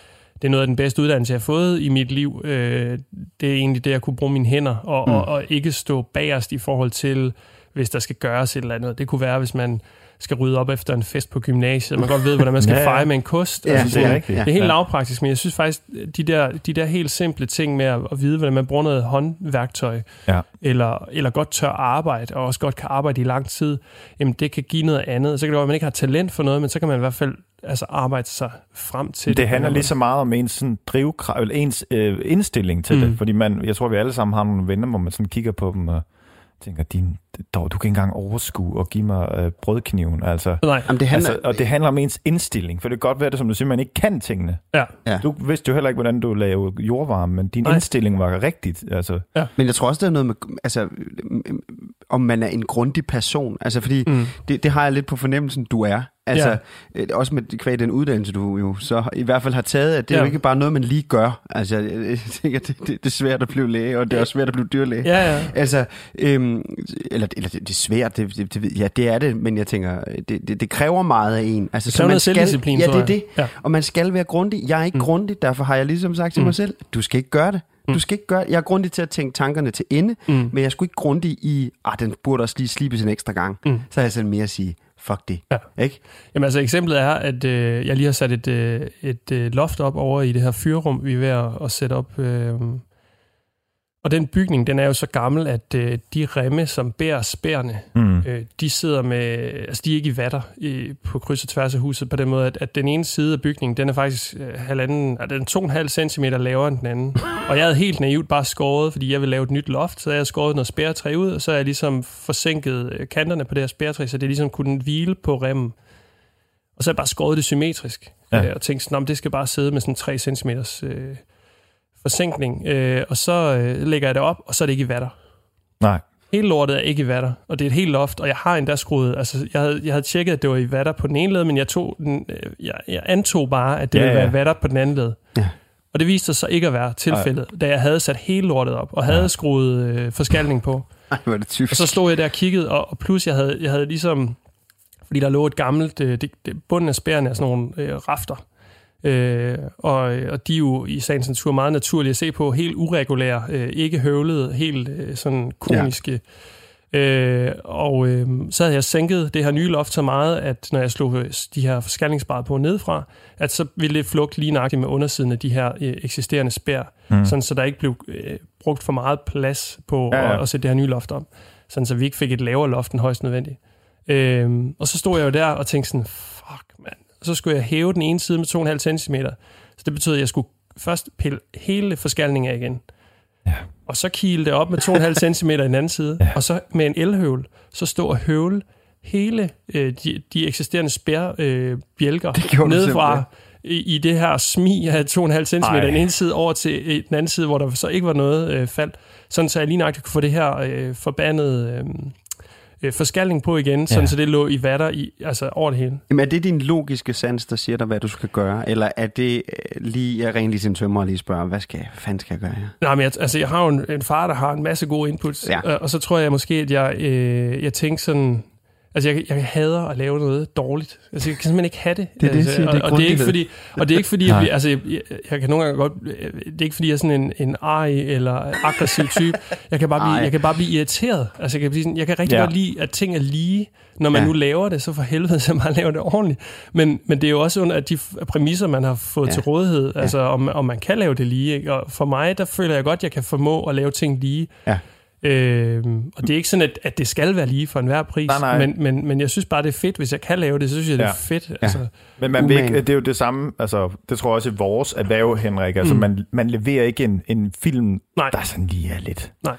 det er noget af den bedste uddannelse, jeg har fået i mit liv. Øh, det er egentlig det, at kunne bruge mine hænder, og, mm. og, og ikke stå bagerst i forhold til, hvis der skal gøres et eller andet. Det kunne være, hvis man skal rydde op efter en fest på gymnasiet. Man godt ved, hvordan man skal Ja, ja. feje med en kost. Ja, Altså, det er sådan- rigtigt. det er helt Ja. lavpraktisk, men jeg synes faktisk, de der, de der helt simple ting med at, at vide, hvordan man bruger noget håndværktøj, Ja. eller, eller godt tør arbejde, og også godt kan arbejde i lang tid, jamen det kan give noget andet. Så kan det være, at man ikke har talent for noget, men så kan man i hvert fald altså, arbejde sig frem til Det handler lige så meget om ens sådan, drivkrav, eller ens øh, indstilling til. Mm. det. Fordi man, jeg tror, vi alle sammen har nogle venner, hvor man sådan kigger på dem og tænker, din, dog, du kan ikke engang overskue og give mig øh, brødkniven. Altså, Nej, Jamen, det handler... altså, og det handler om ens indstilling. For det kan godt være, det, som du siger, man ikke kan tingene. ja. Ja. Du vidste jo heller ikke, hvordan du lavede jordvarme, men din Nej. indstilling var rigtigt. Altså, Men jeg tror også, der er noget med, altså, om man er en grundig person. Altså, fordi Mm. det, det har jeg lidt på fornemmelsen, du er. Altså, Ja. øh, også med kvæg den uddannelse, du jo så i hvert fald har taget, at det er jo Ja. ikke bare noget, man lige gør. Altså, jeg, jeg tænker, det, det, det er svært at blive læge, og det er også svært at blive dyrlæge. Ja, ja. Altså, øhm, eller, eller det, det er svært, det, det, det, ja, det er det, men jeg tænker, det, det, det kræver meget af en. Altså, Det kræver noget skal, Ja, det er det. Ja. Og man skal være grundig. Jeg er ikke mm. Grundig, derfor har jeg ligesom sagt til Mm. mig selv, du skal ikke gøre det. Du Mm. skal ikke gøre Jeg er grundig til at tænke tankerne til ende, Mm. men jeg skulle ikke grundig i, ah, den burde også lige slibes en ekstra gang. Mm. Så har jeg sådan mere at sige, fuck det. Ja. Ikke? Jamen altså eksemplet er, at øh, jeg lige har sat et, øh, et øh, loft op over i det her fyrrum, vi er ved at, at sætte op. Øh, og den bygning, den er jo så gammel, at øh, de remme, som bærer spærene, mm. øh, de sidder med, altså de er ikke i vatter i, på kryds og tværs af huset, på den måde, at, at den ene side af bygningen, den er faktisk øh, halvanden, altså, den er to og en halv centimeter lavere end den anden. Og jeg havde helt naivt bare skåret, fordi jeg ville lave et nyt loft, så jeg havde skåret noget spærretræ ud, og så har jeg ligesom forsinket øh, kanterne på det her spærretræ, så det ligesom kunne hvile på remmen. Og så har jeg bare skåret det symmetrisk, Ja. øh, og tænkt sådan, "Nå, men det skal bare sidde med sådan 3 cm øh, forsinkning. Øh, og så øh, lægger jeg det op, og så er det ikke i vatter. Nej. Hele lortet er ikke i vatter, og det er et helt loft, og jeg har endda skruet, altså jeg havde, jeg havde tjekket, at det var i vatter på den ene led, men jeg, tog den, øh, jeg, jeg antog bare, at det Ja, ville ja. være vatter på den anden led. Ja. Og det viste sig så ikke at være tilfældet, da jeg havde sat hele lortet op, og havde Ja. ja. skruet øh, forskalning på. Ej, hvor er det typisk. Og så stod jeg der og kiggede, og, og plus jeg havde, jeg havde ligesom, fordi der lå et gammelt, øh, det, det, bunden af spærene er sådan nogle øh, rafter, øh, og, og de er jo i sagens natur meget naturlige at se på, helt uregulære, øh, ikke høvlede, helt øh, sådan komiske. Ja. Øh, og øh, så havde jeg sænket det her nye loft så meget, at når jeg slog øh, de her forskalningsbrædder på nedefra, at så ville det flugte lige nøjagtigt med undersiden af de her øh, eksisterende spær, Mm. sådan så der ikke blev øh, brugt for meget plads på Ja, ja. At, at sætte det her nye loft op, sådan så vi ikke fik et lavere loft end højst nødvendigt. Øhm, og så stod jeg jo der og tænkte sådan, så skulle jeg hæve den ene side med 2,5 cm. Så det betød, at jeg skulle først pille hele forskalningen af igen. Ja. Og så kile det op med 2,5 cm i den anden side. Ja. Og så med en elhøvel, så stå og høvle hele øh, de, de eksisterende spærbjælker øh, nedefra i, i det her smi af 2,5 cm Ej. den ene side over til øh, den anden side, hvor der så ikke var noget øh, fald. Sådan så jeg lige nøjagtigt kunne få det her øh, forbandede øh, øh, forskalning på igen, sådan Ja. så det lå i vatter i, altså over det hele. Jamen, er det din logiske sans, der siger dig, hvad du skal gøre? Eller er det øh, lige, jeg ringer lige til en tømmer og lige spørger, hvad, skal, hvad fanden skal jeg gøre her? Nej, men jeg, altså, jeg har jo en, en far, der har en masse gode inputs, Ja. og, og så tror jeg måske, at jeg, øh, jeg tænkte sådan, Altså, jeg, jeg hader at lave noget dårligt. Altså, jeg kan simpelthen ikke have det. Det er det, altså, siger, det er og, og, det er ikke fordi, og det er ikke fordi, jeg, bliver, altså, jeg, jeg, kan nogle gange godt... Det er ikke fordi, jeg er sådan en, en arg eller aggressiv type. Jeg kan bare blive, Ej. jeg kan bare blive irriteret. Altså, jeg kan, blive sådan, jeg kan rigtig Ja. ja. godt lide, at ting er lige. Når man Ja. ja. nu laver det, så for helvede, så man laver det ordentligt. Men, men det er jo også under de præmisser, man har fået Ja. ja. til rådighed. Altså, om, om man kan lave det lige. Ikke? Og for mig, der føler jeg godt, at jeg kan formå at lave ting lige. Ja. Øhm, og det er ikke sådan, at, at det skal være lige for enhver pris, Nej, nej. Men, men, men jeg synes bare, det er fedt. Hvis jeg kan lave det, så synes jeg, det er Ja. fedt. Altså, Men man vil ikke, det er jo det samme, altså, det tror jeg også i vores erhverv, Henrik. Altså, Mm. man, man leverer ikke en, en film, Nej. der sådan lige er lidt... Nej.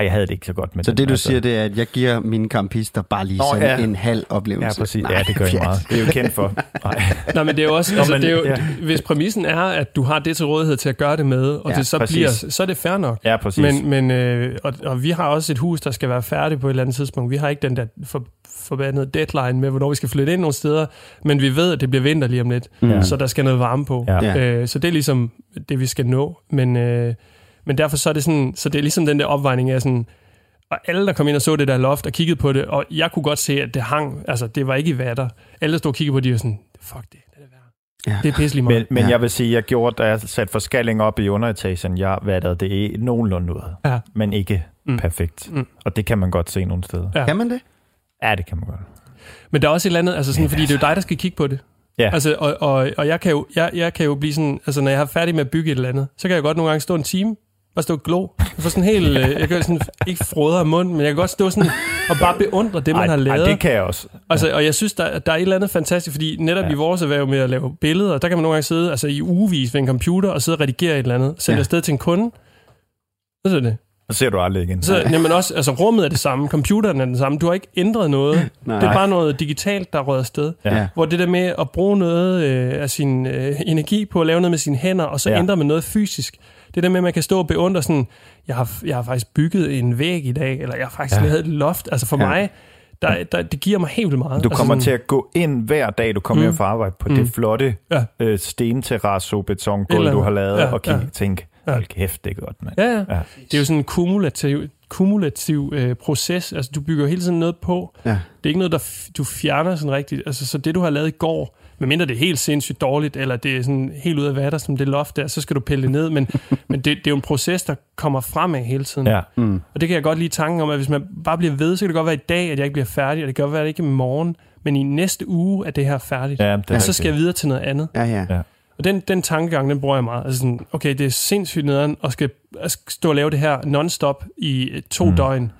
Ej, jeg havde det ikke så godt med Så den, det, du altså. siger, det er, at jeg giver mine campister bare lige Nå, sådan ja. en halv oplevelse. Ja, præcis. Nej, ja, det gør jeg meget. Det er jo kendt for. Nej. Nej, men det er jo også, Nå, altså, men- det er jo, ja. hvis præmissen er, at du har det til rådighed til at gøre det med, og Ja, det så præcis. bliver, så er det fair nok. Ja, præcis. Men, men øh, og, og vi har også et hus, der skal være færdigt på et eller andet tidspunkt. Vi har ikke den der for, forbandede deadline med, hvornår vi skal flytte ind nogle steder, men vi ved, at det bliver vinter lige om lidt, Mm. ja. så der skal noget varme på. Ja. Øh, så det er ligesom det, vi skal nå. Men, øh, men derfor så er det sådan, så det er ligesom den der opvejning af sådan, og alle, der kom ind og så det der loft og kiggede på det, og jeg kunne godt se, at det hang, altså det var ikke i vatter. Alle, der stod og kiggede på det, de var sådan, fuck det, det er værd. Ja. Det er pisselig meget. Men, men Ja. jeg vil sige, jeg gjorde, da jeg satte forskalling op i underetagen, jeg vattede det nogenlunde ud. Ja. Men ikke Mm. perfekt. Mm. Og det kan man godt se nogle steder. Ja. Kan man det? Ja, det kan man godt. Men der er også et eller andet, altså sådan, Men fordi det er jo dig, der skal kigge på det. Ja. Altså, og, og, og jeg, kan jo, jeg, jeg kan jo blive sådan, altså når jeg er færdig med at bygge et eller andet, så kan jeg godt nogle gange stå en time, bare stå og glo. Jeg får sådan helt, øh, jeg kan sådan, ikke frodre af munden, men jeg kan godt stå sådan og bare beundre det, man ej, har lavet. Ej, det kan jeg også. Altså, og jeg synes, der, der er et eller andet fantastisk, fordi netop Ja. i vores erhverv med at lave billeder, der kan man nogle gange sidde altså, i ugevis ved en computer og sidde og redigere et eller andet, sende Ja. afsted til en kunde. Så er det. Så ser du aldrig igen. Så, jamen også, altså rummet er det samme, computeren er den samme, du har ikke ændret noget. Nej. Det er bare noget digitalt, der er røget afsted. Ja. Hvor det der med at bruge noget øh, af sin øh, energi på at lave noget med sine hænder, og så Ja. ændre med noget fysisk. Det der med, at man kan stå og beundre sådan, jeg har, jeg har faktisk bygget en væg i dag, eller jeg har faktisk Ja. lavet et loft. Altså for Ja. mig, der, der, det giver mig helt vildt meget. Du altså kommer sådan, til at gå ind hver dag, du kommer Mm. hjem fra arbejde på Mm. det flotte Ja. øh, stenterrasso betongulv, du har lavet, ja, og kigge ja. tænke, Ja. hold kæft, det er godt, mand. Ja, ja. Ja. Det er jo sådan en kumulativ, kumulativ øh, proces. Altså, du bygger hele tiden noget på. Ja. Det er ikke noget, der f- du fjerner sådan rigtigt. Altså, så det, du har lavet i går, medmindre det er helt sindssygt dårligt, eller det er sådan helt ud af vatter, som det loft der, så skal du pille det ned. Men, men det, det er jo en proces, der kommer fremad hele tiden. Ja. Mm. Og det kan jeg godt lide tanken om, at hvis man bare bliver ved, så kan det godt være i dag, at jeg ikke bliver færdig, og det kan godt være, at det ikke i morgen, men i næste uge er det her færdigt. Ja, det er og så rigtigt. skal jeg videre til noget andet. Ja, ja. Ja. Og den, den tankegang, den bruger jeg meget. Altså sådan, okay, det er sindssygt nederen at skal at stå og lave det her non-stop i øh, to Mm. mm. døgn.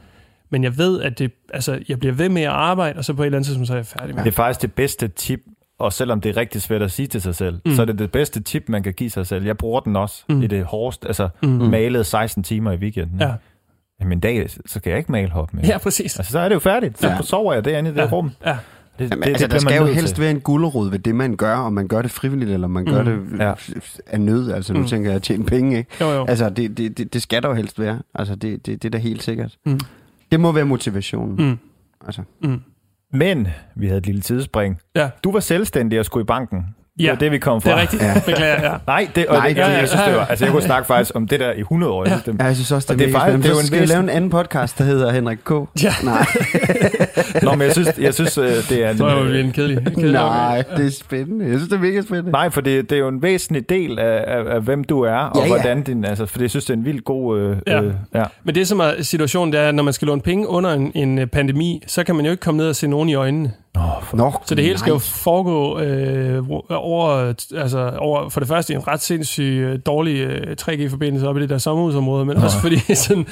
Men jeg ved, at det, altså, jeg bliver ved med at arbejde, og så på et eller andet tidspunkt, så er jeg færdig med Det er faktisk det bedste tip, og selvom det er rigtig svært at sige til sig selv, Mm. så er det det bedste tip, man kan give sig selv. Jeg bruger den også Mm. i det hårdeste, altså Mm. malet 16 timer i weekenden. Ja. Jamen en dag, så skal jeg ikke male hop mere. Ja, præcis. Altså, så er det jo færdigt. Så Ja. sover jeg derinde i det Ja. rum. Ja. Det, Jamen, altså, der bliver man skal jo helst til. være en gulderod ved det, man gør, om man gør det frivilligt, eller man gør Mm. det Ja. ja. af nød. Altså, nu Mm. tænker jeg at tjene penge, ikke? Jo, jo. Altså, det, det, det, det skal der jo helst være. Altså, det, det, det er da helt sikkert. Mm. Det må være motivationen. Mm. Altså. Mm. Men vi havde et lille tidsspring. Ja. Du var selvstændig og skulle i banken. Det Ja, var det, vi kom fra. det er rigtigt. Ja. Beklager, ja. Nej, det, og Nej, det, ja, altså, ja, jeg synes, ja, det ja. var, altså, jeg kunne snakke faktisk om det der i 100 år. Synes, det, Ja, jeg synes også, det, Og det er faktisk- spændende. det er jo Så en skal vi lave en anden podcast, der hedder Henrik K. Ja. Nej, Nå, men jeg synes, jeg synes øh, det er... Så er det en kedelig, kedelig nej, det er spændende. Jeg synes, det er mega spændende. Nej, for det, det er jo en væsentlig del af, af, af hvem du er, og Ja, ja. hvordan din... Altså, for det, jeg synes, det er en vildt god... Øh, Ja. øh, ja. Men det, som er situationen, det er, at når man skal låne penge under en, en øh, pandemi, så kan man jo ikke komme ned og se nogen i øjnene. Nå, for, Nå, Så det hele skal jo nej. foregå øh, over, altså over, for det første en ret sindssyg øh, dårlig øh, 3G-forbindelse op i det der sommerhusområde, men også fordi sådan,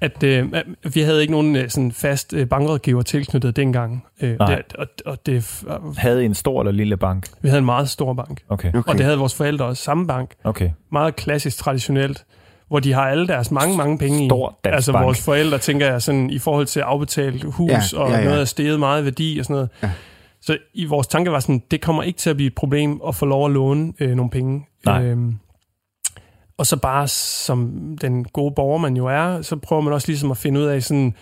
at, øh, vi havde ikke nogen øh, sådan fast øh, bankrådgiver tilknyttet dengang. Øh, Nej. det, og, og det, havde I en stor eller lille bank? vi havde en meget stor bank, Okay, Okay. og det havde vores forældre også. Samme bank, okay. meget klassisk traditionelt, hvor de har alle deres mange, mange penge Stor i. dansk Altså bank. vores forældre, tænker jeg, sådan, i forhold til afbetalt hus, Ja, og ja, ja. noget er steget meget værdi og sådan noget. Ja. Så i vores tanke var sådan, det kommer ikke til at blive et problem at få lov at låne øh, nogle penge. Nej. Øhm, og så bare som den gode borger, man jo er, så prøver man også ligesom at finde ud af, sådan,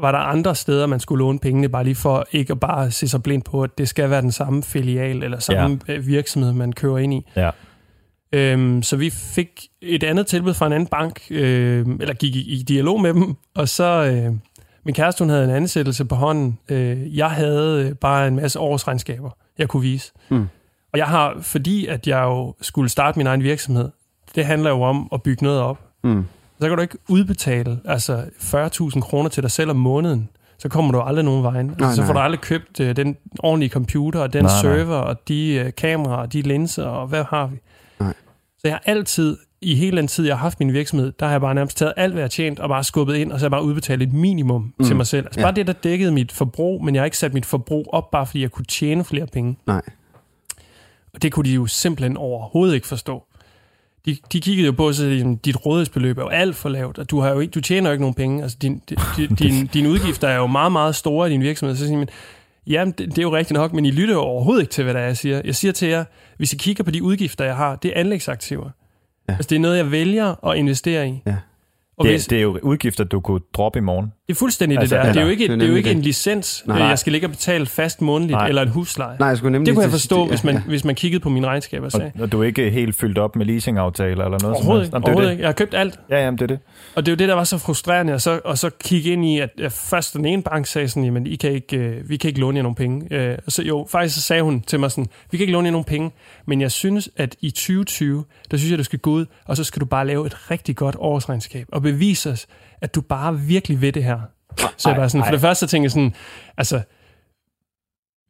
var der andre steder, man skulle låne pengene, bare lige for ikke at bare se sig blind på, at det skal være den samme filial eller samme ja. virksomhed, man kører ind i. Ja. Øhm, så vi fik et andet tilbud fra en anden bank, øh, eller gik i, i dialog med dem, og så... Øh, min kæreste hun havde en ansættelse på hånden. Øh, jeg havde øh, bare en masse årsregnskaber, jeg kunne vise. Mm. Og jeg har, fordi at jeg jo skulle starte min egen virksomhed, det handler jo om at bygge noget op. Mm. Så kan du ikke udbetale altså 40.000 kroner til dig selv om måneden. Så kommer du aldrig nogen vejen. Altså, Nej, så får nej. du aldrig købt øh, den ordentlige computer, og den Nej, nej. server, og de øh, kameraer, og de linser, og hvad har vi? Så jeg har altid, i hele den tid, jeg har haft min virksomhed, der har jeg bare nærmest taget alt, hvad jeg har tjent, og bare skubbet ind, og så har jeg bare udbetalt et minimum mm. til mig selv. Altså Ja. bare det, der dækkede mit forbrug, men jeg har ikke sat mit forbrug op, bare fordi jeg kunne tjene flere penge. Nej. Og det kunne de jo simpelthen overhovedet ikke forstå. De, de kiggede jo på, så dit rådighedsbeløb er jo alt for lavt, og du, har jo ikke, du tjener jo ikke nogen penge. Altså, din, din, din, dine udgifter er jo meget, meget store i din virksomhed. Så siger man, jamen, det, det er jo rigtigt nok, men I lytter jo overhovedet ikke til, hvad der er, jeg siger. Jeg siger til jer, hvis I kigger på de udgifter, jeg har, det er anlægsaktiver. Ja. Altså, det er noget, jeg vælger at investere i. Ja. Og Det, hvis, det er jo udgifter, du kunne droppe i morgen. Det er fuldstændig Altså, det der. Det er jo ikke, det er det er jo ikke en det. licens, Nej. Nej. jeg skal ligge og betale fast månedligt, Nej. eller en husleje. Nej, jeg skulle nemlig Det kunne jeg forstå, ja, hvis man, ja. hvis man kiggede på mine regnskaber og sagde. Og, og du er ikke helt fyldt op med leasingaftaler eller noget som Overhovedet helst. ikke. Jamen, det er Overhovedet det. ikke. Jeg har købt alt. Ja, jamen, det er det. Og det er jo det, der var så frustrerende, og så, og så kigge ind i, at, at først den ene bank sagde sådan, jamen, I kan ikke, øh, vi kan ikke låne jer nogen penge. Øh, og så, jo, faktisk så sagde hun til mig sådan, vi kan ikke låne jer nogen penge, men jeg synes, at i 2020, der synes jeg, du skal gå ud, og så skal du bare lave et rigtig godt årsregnskab, og bevise os, at du bare virkelig ved det her. Så jeg bare sådan, for det første så tænker jeg sådan, altså,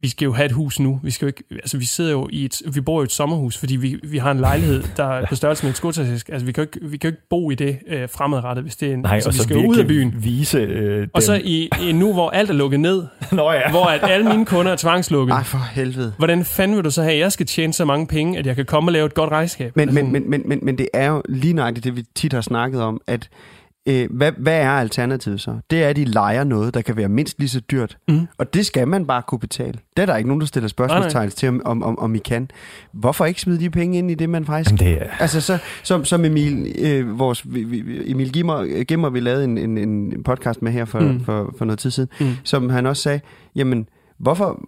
vi skal jo have et hus nu. Vi skal jo ikke, altså vi sidder jo i et, vi bor jo i et sommerhus, fordi vi, vi har en lejlighed, der er på størrelse med en skotatisk. Altså vi kan jo ikke, vi kan jo ikke bo i det øh, fremadrettet, hvis det er en, Nej, altså, vi skal ud af byen. vise øh, Og så dem. i, i nu, hvor alt er lukket ned, Nå ja. hvor at alle mine kunder er tvangslukket, Ej, for helvede. hvordan fanden vil du så have, at jeg skal tjene så mange penge, at jeg kan komme og lave et godt regnskab? Men, Altså, men, men, men, men, men det er jo lige nøjagtigt det, vi tit har snakket om, at øh, hvad, hvad er alternativet så? Det er, at de leger noget, der kan være mindst lige så dyrt. Mhm. Og det skal man bare kunne betale. Det er der ikke nogen, der stiller spørgsmålstegn til, om, om, om, om I kan. Hvorfor ikke smide de penge ind i det, man faktisk... Jamen, det er... Altså, så, som, som Emil, øh, vores, Emil Gimmer, Gimmer, vi lavede en, en, en podcast med her for, Mm. mm. for, for noget tid siden, Mm. mm. som han også sagde, jamen, hvorfor...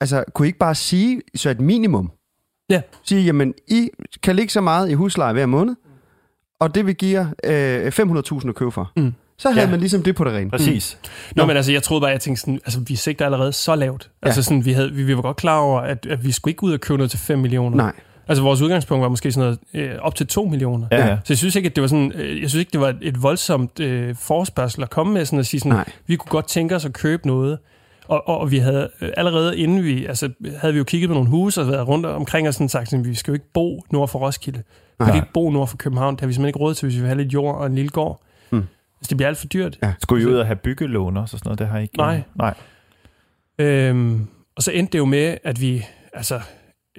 Altså, kunne I ikke bare sige så et minimum? Ja. Sige, jamen, I kan ligge så meget i husleje hver måned, og det vil give jer øh, 500.000 at købe for. Mm. Så havde Ja. man ligesom det på det rene. Præcis. Nå, men altså, jeg troede bare, jeg tænkte sådan, altså, vi sigter allerede så lavt. Ja. Altså, sådan, vi, havde, vi, vi var godt klar over, at, at vi skulle ikke ud og købe noget til 5 millioner. Nej. Altså, vores udgangspunkt var måske sådan noget øh, op til 2 millioner. Ja, ja. Så jeg synes ikke, at det var sådan, øh, jeg synes ikke, det var et, et voldsomt øh, forspørgsel at komme med sådan at sige sådan, Nej. vi kunne godt tænke os at købe noget. Og, og, og vi havde øh, allerede inden vi, altså havde vi jo kigget på nogle huse og været rundt omkring og sådan sagt, sådan, vi skal jo ikke bo nord for Roskilde. Vi Nej. kan ikke bo nord for København. Det har vi simpelthen ikke råd til, hvis vi vil have lidt jord og en lille gård. Mm. Altså, det bliver alt for dyrt. Skulle I ud og have byggelån også og sådan noget? Det har I ikke... Nej. Nej. Øhm, og så endte det jo med, at vi, altså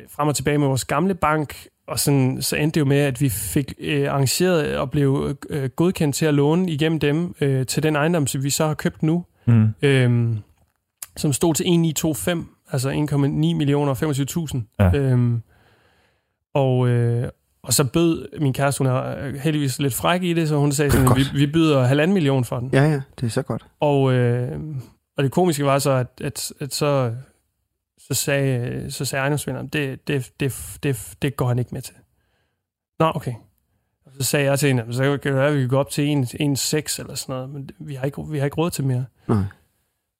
frem og tilbage med vores gamle bank, og sådan, så endte det jo med, at vi fik øh, arrangeret og blev øh, godkendt til at låne igennem dem øh, til den ejendom, som vi så har købt nu, Mm. øhm, som stod til 1925, altså 1,9 millioner og 25.000. Ja. Øhm, og, øh, og så bød min kæreste, hun er heldigvis lidt fræk i det, så hun sagde sådan, vi, vi byder halvanden million for den. Ja, ja, det er så godt. Og, øh, og det komiske var så, at, at, at så, så sagde, så sagde ejendomsvinderen, det, det, det, det, det går han ikke med til. Nå, okay. Og så sagde jeg til hende, så kan det være, at vi kan gå op til 1,6 eller sådan noget, men vi har ikke, vi har ikke råd til mere. Nej.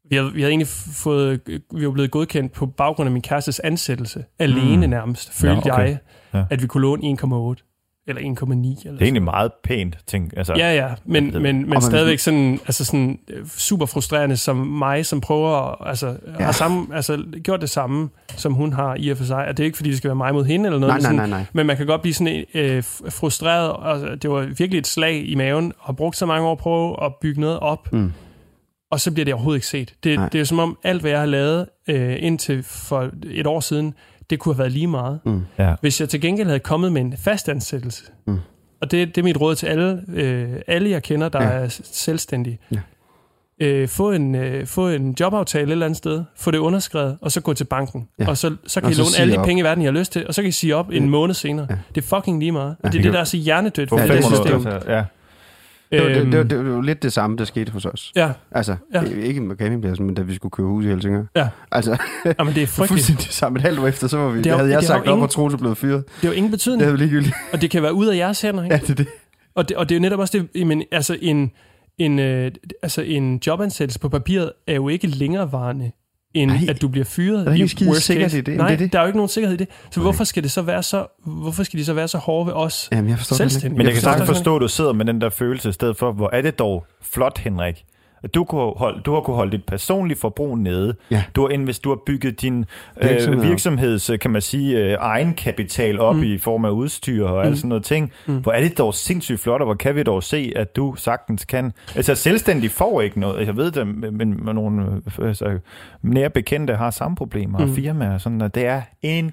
Vi havde, vi havde egentlig fået, vi var blevet godkendt på baggrund af min kærestes ansættelse, alene Mm. nærmest, følte Nå, okay. jeg, Ja. at vi kunne låne 1,8 eller 1,9. Eller Det er egentlig meget pænt, ting. Altså, Ja, ja, men, men, men man- stadigvæk sådan, altså sådan øh, super frustrerende som mig, som prøver at, altså, ja. har samme, altså, gjort det samme, som hun har i og for sig. Og det er ikke, fordi det skal være mig mod hende eller noget. Nej, men nej, sådan, nej, nej. Men man kan godt blive sådan øh, frustreret, og det var virkelig et slag i maven, og har brugt så mange år på at prøve at bygge noget op, Mm. Og så bliver det overhovedet ikke set. Det, Nej. det er som om alt, hvad jeg har lavet øh, indtil for et år siden, det kunne have været lige meget. Mm. Ja. Hvis jeg til gengæld havde kommet med en fast ansættelse, Mm. og det, det er mit råd til alle, øh, alle jeg kender, der Ja. er selvstændige. Ja. Øh, få, en, øh, få en jobaftale et eller andet sted, få det underskrevet, og så gå til banken. Ja. Og så, så kan Og I så låne alle de op. penge i verden, I har lyst til, og så kan I sige op en måned senere. Ja. Det er fucking lige meget. Ja, Og det er det der er så hjernedødt ved Ja, det system. altså, ja. Det var, det, Øhm, det, var, det var jo lidt det samme, der skete hos os. Ja, Altså, Ja. ikke med campingpladsen, men da vi skulle købe hus i Helsingør. Ja. Altså, jamen, det er frygteligt. fuldstændig det samme. Et halvt år efter, så var vi, Det det har- havde jeg det har sagt jo op, og Troels blevet fyret. Det er jo ingen betydning, Det havde vi ligegyldigt. og det kan være ud af jeres hænder. Ikke? Ja, det er det. Og det, og det er jo netop også det, men, altså en, en, øh, altså en jobansættelse på papiret er jo ikke længerevarende, end Nej. at du bliver fyret. Der er ikke skide sikkerhed case. i det. Jamen, Nej, det er det. der er jo ikke nogen sikkerhed i det. Så Nej. hvorfor skal det så være så, hvorfor skal de så være så hårde ved os? Jamen, jeg forstår det ikke. Selvstændigt. Men jeg kan forstår sagtens forstå, at du sidder med den der følelse i stedet for, hvor er det dog flot, Henrik. Du, kunne holde, du har kunne holde dit personlige forbrug nede. Ja. Du har, invest, du har bygget din øh, virksomheds, kan man sige, øh, egenkapital op Mm. i form af udstyr og mm. alt sådan noget ting. Mm. Hvor er det dog sindssygt flot, og hvor kan vi dog se, at du sagtens kan. Altså selvstændig får ikke noget. Jeg ved det, men nogle øh, altså, nære bekendte har samme problemer, mm. Og firmaer. Sådan, at det er en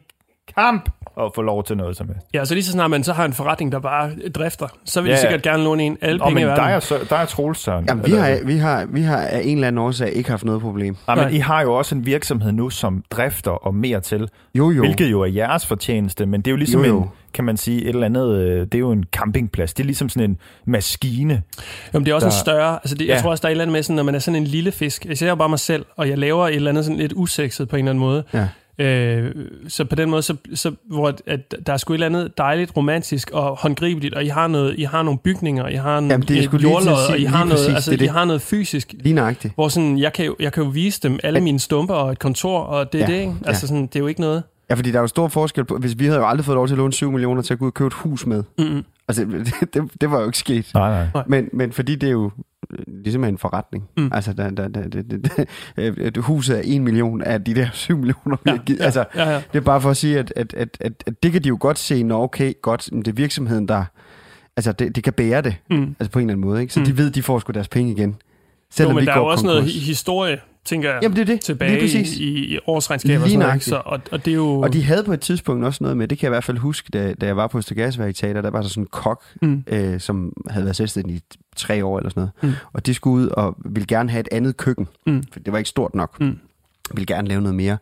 kamp at få lov til noget som helst. Ja, så lige så snart man så har en forretning, der bare drifter, så vil de Ja, ja. sikkert gerne låne en alle Og penge i verden. dig og, så, dig og Troels, Søren. Jamen, vi har, vi, har, vi har af en eller anden årsag ikke haft noget problem. Ja, men Nej. I har jo også en virksomhed nu, som drifter og mere til, Jo, jo. hvilket jo er jeres fortjeneste, men det er jo ligesom Jo, jo. en, kan man sige, et eller andet, øh, det er jo en campingplads. Det er ligesom sådan en maskine. Jamen, det er også Der- en større... Altså det, jeg Ja. tror også, der er et eller andet med, sådan, når man er sådan en lille fisk. Jeg ser jo bare mig selv, og jeg laver et eller andet sådan lidt usekset på en eller anden måde. Ja. Øh, så på den måde, så, så, hvor at, at der er sgu et eller andet dejligt, romantisk og håndgribeligt, og I har, noget, I har nogle bygninger, I har en, Jamen, det er et jordlod, sige og I lige har, noget, præcis, altså, det er I det. har noget fysisk, Lige nøjagtigt. hvor sådan, jeg, kan jo, jeg kan jo vise dem alle mine stumper og et kontor, og det er Ja, det, ikke? Altså sådan, det er jo ikke noget. Ja, fordi der er jo stor forskel på, hvis vi havde jo aldrig fået lov til at låne 7 millioner til at gå ud og købe et hus med. Mm-mm. Altså, det, det, det var jo ikke sket. Nej, nej. Men, men fordi det er jo ligesom en forretning. Mm. Altså, der, der, der, det, det, det, et huset er 1 million af de der 7 millioner, vi Ja, har givet. ja, Altså, ja, ja. det er bare for at sige, at, at, at, at, at det kan de jo godt se, når okay, godt, det er virksomheden, der... Altså, det, det kan bære det, Mm. altså på en eller anden måde, ikke? Så Mm. de ved, de får sgu deres penge igen. Jo, Selvom men vi der er går jo også konkurs. noget hi- historie, tænker jeg, Jamen, det er det. tilbage i, i årsregnskaber og Lige sådan ikke? nøjagtigt. Så, og, og det er jo... Og de havde på et tidspunkt også noget med, det kan jeg i hvert fald huske, da, da jeg var på Østergasværk Teater, der var der sådan en kok, Mm. øh, som havde været selvstændig i tre år eller sådan noget. Mm. Og de skulle ud og ville gerne have et andet køkken, Mm. for det var ikke stort nok. Mm. Ville gerne lave noget mere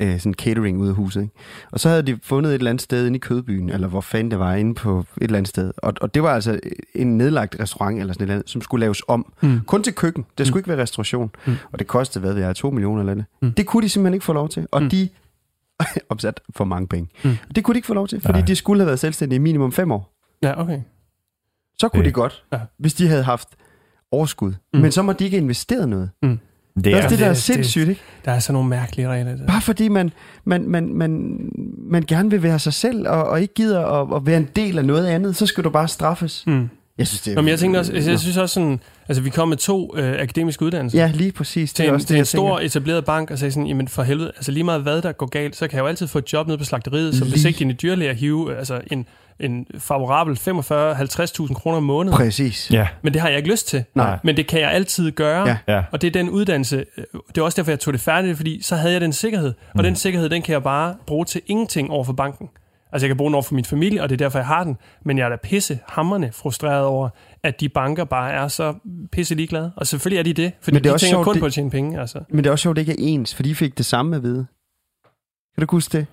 øh, sådan catering ude af huset. Ikke? Og så havde de fundet et eller andet sted inde i Kødbyen, eller hvor fanden det var, inde på et eller andet sted. Og, og det var altså en nedlagt restaurant, eller sådan et eller andet, som skulle laves om. Mm. Kun til køkken. Det skulle Mm. ikke være restauration. Mm. Og det kostede, hvad ved jeg, 2 millioner eller andet. Mm. Det kunne de simpelthen ikke få lov til. Og Mm. de opsat for mange penge. Mm. Det kunne de ikke få lov til, fordi Nej. de skulle have været selvstændige i minimum fem år. Ja, okay. Så kunne Det- de godt, Ja. hvis de havde haft overskud. Mm. Men så må de ikke investeret noget. Det Det er også det, der er sindssygt, ikke? Der er sådan nogle mærkelige regler. Der. Bare fordi man, man, man, man, man gerne vil være sig selv, og, og ikke gider at, at være en del af noget andet, så skal du bare straffes. Mm. Jeg synes, det er... Nå, men jeg tænkte også, altså, jeg synes også sådan, altså vi kom med to øh, akademiske uddannelser. Ja, lige præcis. Det til er en, også til det, en jeg stor tænker. etableret bank og sagde sådan, jamen for helvede, altså lige meget hvad der går galt, så kan jeg jo altid få et job nede på slagteriet som Lige. besigtigende dyrlæge og hive øh, altså en, en favorabel 45-50.000 kroner om måneden. Præcis. ja, Men det har jeg ikke lyst til. Nej. Men det kan jeg altid gøre. Ja. ja. Og det er den uddannelse, øh, det er også derfor, jeg tog det færdigt, fordi så havde jeg den sikkerhed. Og Mm. den sikkerhed, den kan jeg bare bruge til ingenting over for banken. Altså jeg kan bruge den over for min familie, og det er derfor, jeg har den. Men jeg er da pisse hammerne frustreret over, at de banker bare er så pisse ligeglade. Og selvfølgelig er de det, fordi Men det er de tænker sjovt, kun det- på at tjene penge. Altså. Men det er også sjovt, at det ikke er ens, for de fik det samme at vide. Kan du huske det?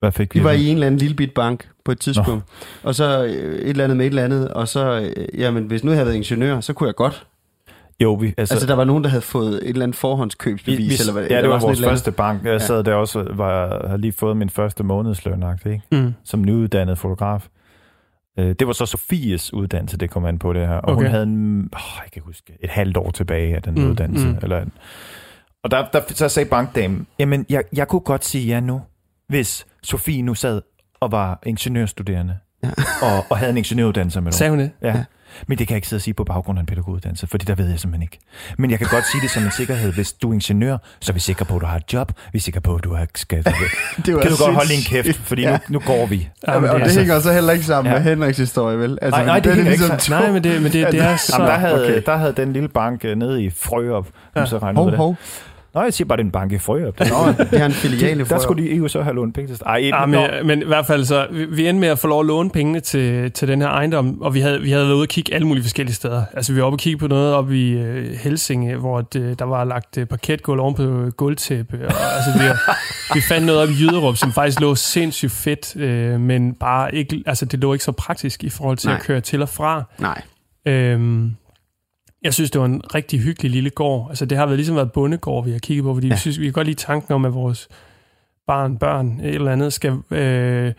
Hvad fik vi? Vi var i en eller anden lille bit bank på et tidspunkt, og så øh, et eller andet med et eller andet, og så, øh, jamen, hvis nu jeg havde været ingeniør, så kunne jeg godt. Jo, vi, altså, Altså, der var nogen, der havde fået et eller andet forhåndskøbsbevis, vi, vi, eller hvad ja, det var sådan vores eller første bank. Jeg sad der også, var, har lige fået min første månedsløn, ikke? Mm. som nyuddannet fotograf. Øh, Det var så Sofies uddannelse, det kom an på det her. Og Okay. hun havde, en, oh, jeg kan huske, et halvt år tilbage af den Mm, uddannelse. mm. Eller, og der, der så sagde bankdamen, jamen jeg, jeg kunne godt sige ja nu, hvis Sofie nu sad og var ingeniørstuderende. Ja. og, og havde en ingeniøruddannelse med Sagde hun det? Ja. Men det kan jeg ikke sidde og sige på baggrund af en pædagoguddannelse, fordi der ved jeg simpelthen ikke. Men jeg kan godt sige det som en sikkerhed. Hvis du er ingeniør, så er vi sikre på, at du har et job. Vi er sikre på, at du har skat. Det var Kan du godt holde din sindssygt. kæft, fordi Ja. nu, nu går vi. Ja, men, og det altså- hænger så heller ikke sammen Ja. med Henriks historie, vel? Altså, Nej, nej, det er hænger ikke ligesom sammen. to- Nej, men det, men det, det er så... Jamen, der, havde, okay. der havde den lille bank øh, nede i Frøop, Ja. ja. så regnede Hov, det. hov. Nå, jeg siger bare, det er en bank i Frøop. Det, Nå, det er en filial i der Frørup. skulle de jo så have lånt penge til. Ej, Ja, ja, men, men i hvert fald så, vi, vi endte med at få lov at låne pengene til, til den her ejendom, og vi havde, vi havde været ude og kigge alle mulige forskellige steder. Altså vi var oppe og kigge på noget oppe i øh, Helsinge, hvor det, der var lagt øh, parketgulv oven på øh, gulvtæppe. Og, altså, vi, vi fandt noget op i Jyderup, som faktisk lå sindssygt fedt, øh, men bare ikke, altså, det lå ikke så praktisk i forhold til Nej. at køre til og fra. Nej. Øhm, jeg synes, det var en rigtig hyggelig lille gård. Altså, det har været ligesom været bondegård, vi har kigget på, fordi ja. Vi synes, vi kan godt lide tanken om, at vores barn, børn, et eller andet, skal, øh,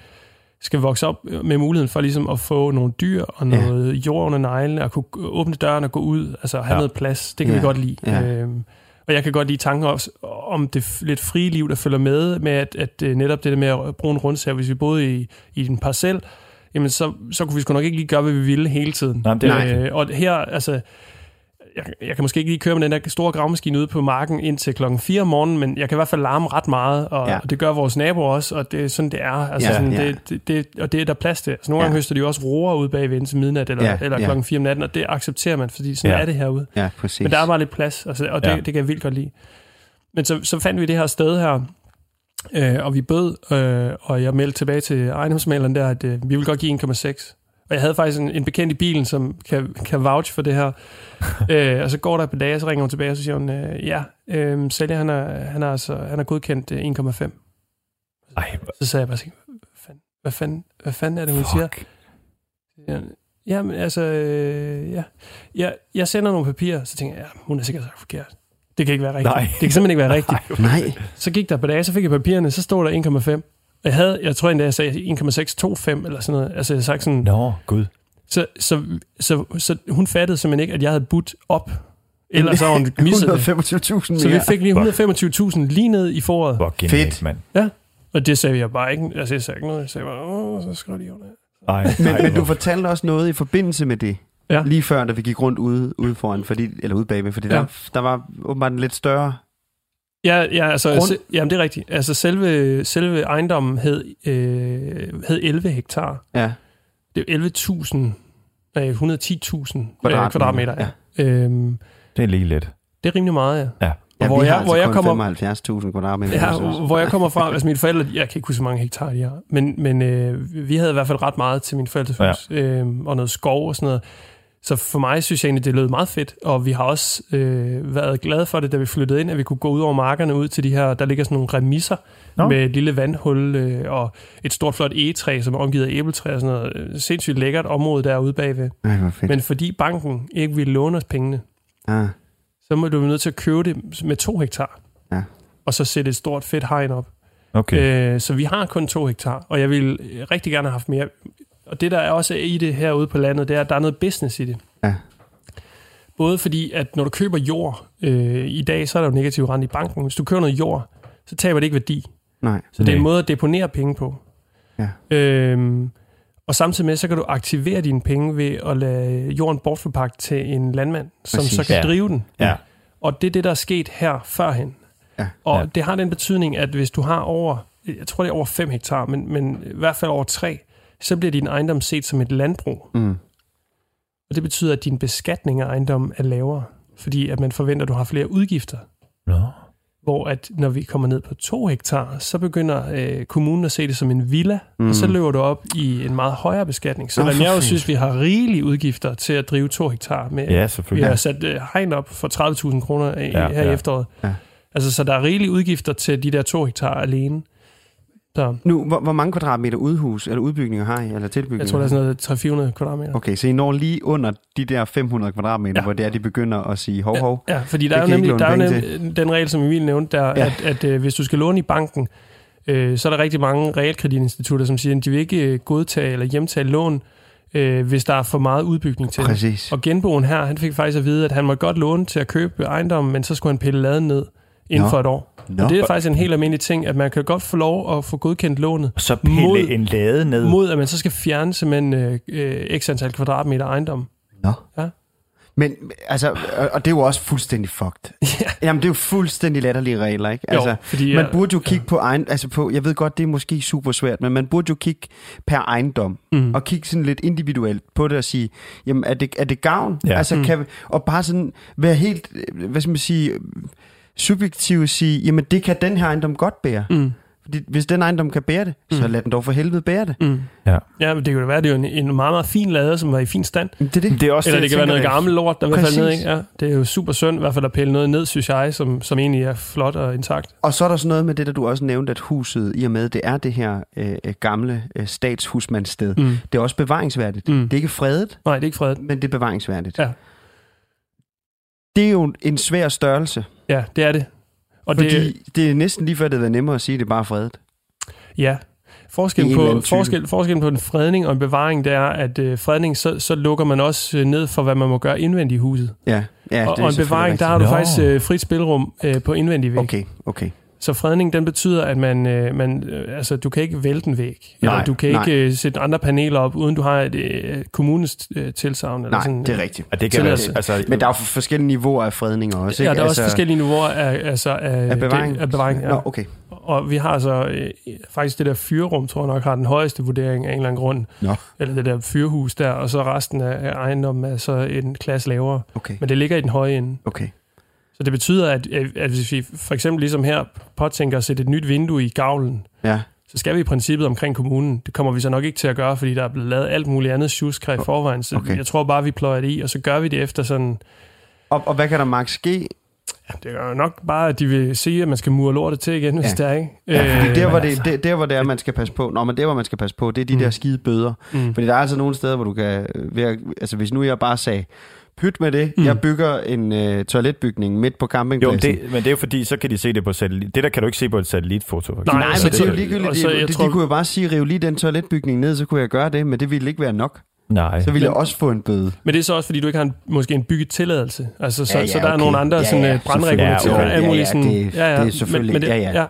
skal vokse op med muligheden for ligesom at få nogle dyr og noget ja. jord under neglene, og kunne åbne døren og gå ud, altså have ja. noget plads. Det kan ja. vi godt lide. Ja. Øhm, og jeg kan godt lide tanken også om det lidt frie liv, der følger med, med at, at øh, netop det der med at bruge en rundsav, hvis vi boede i, i en parcel, jamen så, så kunne vi sgu nok ikke lige gøre, hvad vi ville hele tiden. Nej, det er øh, og her, altså, jeg, jeg kan måske ikke lige køre med den der store gravmaskine ude på marken indtil klokken 4 om morgenen, men jeg kan i hvert fald larme ret meget, og, Ja. det gør vores naboer også, og det er sådan, det er. Altså, Ja, sådan, ja. Det, det, det, og det er der plads til. Altså, nogle gange Ja. høster de jo også roer ude bagved indtil midnat, eller, Ja, eller ja. klokken 4 om natten, og det accepterer man, fordi sådan Ja. er det herude. Ja, præcis. Men der er bare lidt plads, altså, og det, ja. det kan jeg vildt godt lide. Men så, så fandt vi det her sted her, øh, og vi bød, øh, og jeg meldte tilbage til ejendomsmaleren der, at øh, vi vil godt give 1,6. Og jeg havde faktisk en, en bekendt i bilen, som kan, kan vouch for det her. øh, og så går der et par dage, så ringer hun tilbage, og så siger hun, øh, ja, øh, sælger, han er, han er, altså, han er godkendt øh, 1,5. Ej, Så sagde jeg bare, sådan, hvad fanden, hvad fanden, hvad fanden er det, hun siger? fuck. Ja, Ja, men altså, øh, ja. Jeg, jeg sender nogle papirer, så tænker jeg, ja, hun er sikkert sagt forkert. Det kan ikke være rigtigt. Nej. Det kan simpelthen ikke være rigtigt. Nej. Så gik der par dage, så fik jeg papirerne, så stod der 1,5. Jeg havde, jeg tror endda, jeg sagde 1,625 eller sådan noget. Altså, jeg sagde sådan, Nå, gud. så, så, så, så, hun fattede simpelthen ikke, at jeg havde budt op. Ellers så hun misset det. 125.000 mere. Så vi fik lige 125.000 lige ned i foråret. Hvor genialt, Fedt. mand. Og det sagde jeg bare ikke. Altså, jeg sagde ikke noget. Jeg sagde bare, åh, så skriver de under. Ej, Men, ej, men du fortalte også noget i forbindelse med det. Ja. Lige før, da vi gik rundt ude, ude foran, fordi, eller ude bagved, fordi Ja. der, der var åbenbart en lidt større... Ja, ja altså, Grund- se, jamen, det er rigtigt. Altså, selve, selve ejendommen hed, øh, hed 11 hektar. Ja, Det er 11.000, nej, 110.000 kvadratmeter. Kvadratmeter, kvadratmeter ja. Øhm, Det er lige lidt. det er rimelig meget, ja. Ja. ja hvor vi jeg- altså hvor jeg kommer- 75.000 kvadratmeter. Ja, hvor jeg kommer fra, altså mine forældre, jeg kan ikke huske, hvor mange hektar de har, men, men øh, vi havde i hvert fald ret meget til min forældres hus, ja. øh, og noget skov og sådan noget. Så for mig synes jeg egentlig, det lød meget fedt, og vi har også øh, været glade for det, da vi flyttede ind, at vi kunne gå ud over markerne ud til de her, der ligger sådan nogle remisser Nå. med et lille vandhul øh, og et stort flot egetræ, som er omgivet af æbletræ og sådan noget. Sindssygt lækkert område derude bagved. Ej. Men fordi banken ikke ville låne os pengene, ah, så må du være nødt til at købe det med to hektar. Ja. Og så sætte et stort fedt hegn op. Okay. Øh, så vi har kun to hektar, og jeg vil øh, rigtig gerne have haft mere. Og det, der er også i det herude på landet, det er, at der er noget business i det. Ja. Både fordi, at når du køber jord, øh, i dag, så er der jo negativ rente i banken. Hvis du køber noget jord, så taber det ikke værdi. nej. Så det er en måde at deponere penge på. Ja. Øhm, og samtidig med, så kan du aktivere dine penge ved at lade jorden bortforpagte til en landmand, som Præcis. så kan Ja. drive den. Ja. Og det er det, der er sket her førhen. Ja. Og Ja. det har den betydning, at hvis du har over, jeg tror det er over 5 hektar, men, men i hvert fald over 3, så bliver din ejendom set som et landbrug. Mm. Og det betyder, at din beskatning af ejendommen er lavere, fordi at man forventer, at du har flere udgifter. Nå. Hvor at når vi kommer ned på 2 hektar, så begynder øh, kommunen at se det som en villa, mm. Mm. og så løber du op i en meget højere beskatning. Så oh, jeg jo synes, vi har rigelige udgifter til at drive 2 hektar med. Ja, Vi selvfølgelig. har sat øh, hegn op for 30.000 kroner i- Ja, her i ja. efteråret. Ja. Altså, så der er rigelige udgifter til de der 2 hektar alene. Så Nu, hvor, hvor mange kvadratmeter udhus eller udbygninger har I, eller tilbygninger? jeg tror, der er sådan noget 300-400 kvadratmeter. Okay, så I når lige under de der 500 kvadratmeter, Ja. ja. hvor det er, de begynder at sige hov, hov. Ja, fordi der Det er jo nemlig der er nemlig den regel, som Emil nævnte, der, ja. Ja. at, at øh, hvis du skal låne i banken, øh, så er der rigtig mange realkreditinstitutter, som siger, at de vil ikke øh, godtage eller hjemtage lån, øh, hvis der er for meget udbygning til det. Præcis. Og genboen her, han fik faktisk at vide, at han må godt låne til at købe ejendommen, men så skulle han pille laden ned inden Nå. for et år. Nå. Og det er faktisk en helt almindelig ting, at man kan godt få lov at få godkendt lånet, Så pille Mod- en lade ned. mod at man så skal fjerne simpelthen øh, øh, x antal kvadratmeter ejendom. Nå. Ja. Men, altså, og- og det er jo også fuldstændig fucked. Ja. Jamen, det er jo fuldstændig latterlige regler, ikke? Jo, Altså, fordi man jeg- burde jo kigge på egen, altså på, jeg ved godt, det er måske super svært, men man burde jo kigge per ejendom, Mm. og kigge sådan lidt individuelt på det og sige, jamen, er det, er det gavn? Ja. Altså, Mm. kan og bare sådan være helt, øh, hvad skal man sige, subjektiv og sige, jamen, det kan den her ejendom godt bære. Mm. Fordi hvis den ejendom kan bære det, så Mm. lad den dog for helvede bære det. Mm. Ja. ja, men det kan jo være, det er jo en, en meget, meget fin lade, som var i fin stand. Det er det. Det er også Eller det jeg kan være noget gammelt lort, der vil falde ned. Præcis. Ikke? Ja, det er jo super synd, i hvert fald at pille noget ned, synes jeg, som, som egentlig er flot og intakt. Og så er der sådan noget med det, der du også nævnte, at huset, i og med, det er det her øh, gamle øh, statshusmandssted, mm. Det er også bevaringsværdigt. Mm. Det er ikke fredet, Nej, det er ikke fredet. men det er bevaringsværdigt. Ja. Det er jo en svær størrelse, Ja, det er det. Og fordi det, det, er næsten lige før, det havde været nemmere at sige, at det er bare fredet. ja, Forskellen på, forskel, forskellen på en fredning og en bevaring, det er, at øh, fredning, så, så lukker man også øh, ned for, hvad man må gøre indvendigt i huset. Ja, ja og, det er og en bevaring, rigtigt. der har du Nå. faktisk øh, frit spilrum øh, på indvendig væg. Okay, okay. Så fredning, den betyder, at man, øh, man øh, altså, du kan ikke vælte en væg. Nej, eller du kan nej. ikke øh, sætte andre paneler op, uden du har et øh, kommunens øh, tilsavn. Eller Nej, sådan, det er rigtigt. Og det kan være, altså, Men der er jo forskellige niveauer af fredninger også, Ja, ikke? der er også forskellige niveauer af, altså, af, af bevaring. Det, af bevaring ja. Nå, okay. Og vi har altså øh, faktisk det der fyrrum, tror jeg nok, har den højeste vurdering af en eller anden grund. Nå. Eller det der fyrhus der, og så resten af, af ejendommen er så en klasse lavere. Okay, Men det ligger i den høje ende. okay. Så det betyder, at, at hvis vi for eksempel ligesom her påtænker at sætte et nyt vindue i gavlen, Ja, så skal vi i princippet omkring kommunen. Det kommer vi så nok ikke til at gøre, fordi der er blevet lavet alt muligt andet tjusk her i forvejen. Så Okay. jeg tror bare, vi pløjer det i, og så gør vi det efter sådan... og, og hvad kan der max ske? Ja, det er jo nok bare, at de vil sige, at man skal mure lortet til igen, hvis Ja. det er, ikke? Ja, fordi Øh, der, hvor det, det, der, hvor det er, man skal passe på, Nå, men der, hvor man skal passe på, det er de Mm. der skide bøder. mm. Fordi der er altså nogle steder, hvor du kan... altså, hvis nu jeg bare sagde, pyt med det, Mm. jeg bygger en øh, toiletbygning midt på jo, campingpladsen. det, men det er jo fordi, så kan de se det på satellit. Det der kan du ikke se på et satellitfoto. Nej, Nej, men så det er jo ligegyldigt. så de, tror- de kunne jo bare sige, riv lige den toiletbygning ned, så kunne jeg gøre det, men det ville ikke være nok. Nej. Så ville jeg også få en bøde. Men det er så også, fordi du ikke har en, måske en byggetilladelse. Altså, så, Ja, ja, så der er nogle andre Ja, sådan, ja, ja, brandregulativer. selvfølgelig. alt Ja, ja, sådan, det- det er selvfølgelig- Men, men det, ja, ja.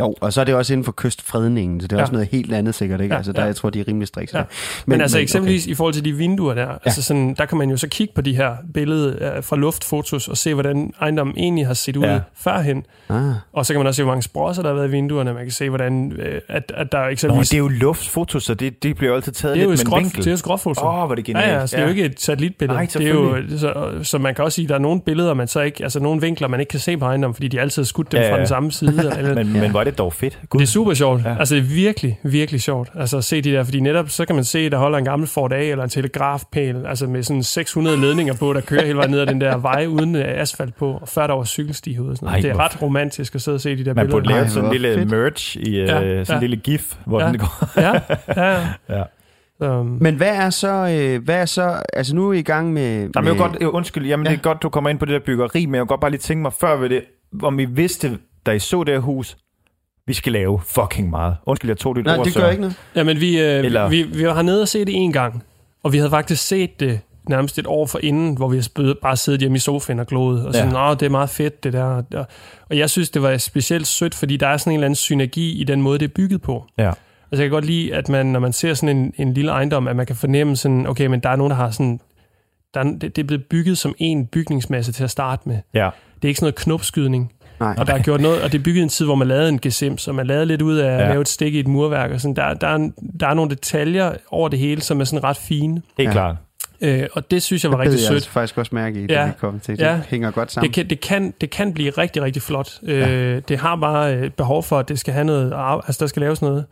Jo, og så er det også inden for kystfredningen, så det er Ja. også noget helt andet sikkert, ikke? Ja, altså, der, ja. jeg tror, de er rimelig strikse. Ja. Men, men altså eksempelvis okay. i forhold til de vinduer der, ja. altså sådan, der kan man jo så kigge på de her billeder øh, fra luftfotos og se, hvordan ejendommen egentlig har set ud Ja. førhen. Ah. Og så kan man også se, hvor mange sprosser der har været i vinduerne. Man kan se, hvordan øh, at, at der Nå, eksempelvis... det er jo luftfoto, så det, det bliver jo altid taget det er lidt med en vinkel. det er jo skråtfoto. Åh, oh, hvor er det genialt. Ja, ja, så det er jo ikke et satellitbillede. Nej, det er jo, så, så man kan også sige, at der er nogle billeder, man så ikke, altså nogle vinkler, man ikke kan se på ejendommen, fordi de altid har skudt dem Ja, ja, fra den samme side. eller, Men, men er det dog fedt. det er super sjovt. Ja. Altså det er virkelig, virkelig sjovt. Altså at se de der, fordi netop så kan man se, der holder en gammel Ford A eller en telegrafpæl, altså med sådan 600 ledninger på, der kører hele vejen ned ad den der vej uden øh, asfalt på, og før der var cykelsti ud og sådan noget. Ej, det er ret romantisk at sidde og se de der Man billeder. burde lave sådan en lille fedt. merch i Ja, ja, sådan en ja. lille gif, hvor Ja. den går. Ja, ja, ja. Ja. Um, Men hvad er så, øh, hvad er så, altså nu er I i gang med... Jamen, med vil godt, jo, undskyld, jamen, ja. Det er godt, du kommer ind på det der byggeri, men jeg vil godt bare lige tænke mig før ved det, om I vidste, da I så det her hus, vi skal lave fucking meget. Undskyld, jeg tog dit Nej, ord, det gør Søren. ikke noget. Ja, men vi, øh, Eller- vi, vi var hernede og se det en gang, og vi havde faktisk set det nærmest et år for inden, hvor vi bare siddet hjemme i sofaen og gloet, og sådan, ja. det er meget fedt det der. Og- jeg synes, det var specielt sødt, fordi der er sådan en eller anden synergi i den måde, det er bygget på. Ja. Altså jeg kan godt lide, at man, når man ser sådan en, en lille ejendom, at man kan fornemme sådan, okay, men der er nogen, der har sådan, der er, det, det er blevet bygget som en bygningsmasse til at starte med. Ja. Det er ikke sådan noget knopskydning. Nej. Og der er gjort noget, og det er bygget en tid, hvor man lavede en gesims, og man lavede lidt ud af at Ja. lave et stik i et murværk. Og sådan. Der, der, er, der er nogle detaljer over det hele, som er sådan ret fine. Helt Ja. klart. Øh, og det synes jeg var Det rigtig sødt. altså faktisk også mærke i, Ja. vi kom til. Det Ja. hænger godt sammen. Det kan, det, kan, det kan blive rigtig, rigtig flot. Øh, det har bare øh, behov for, at det skal have noget, altså der skal laves noget.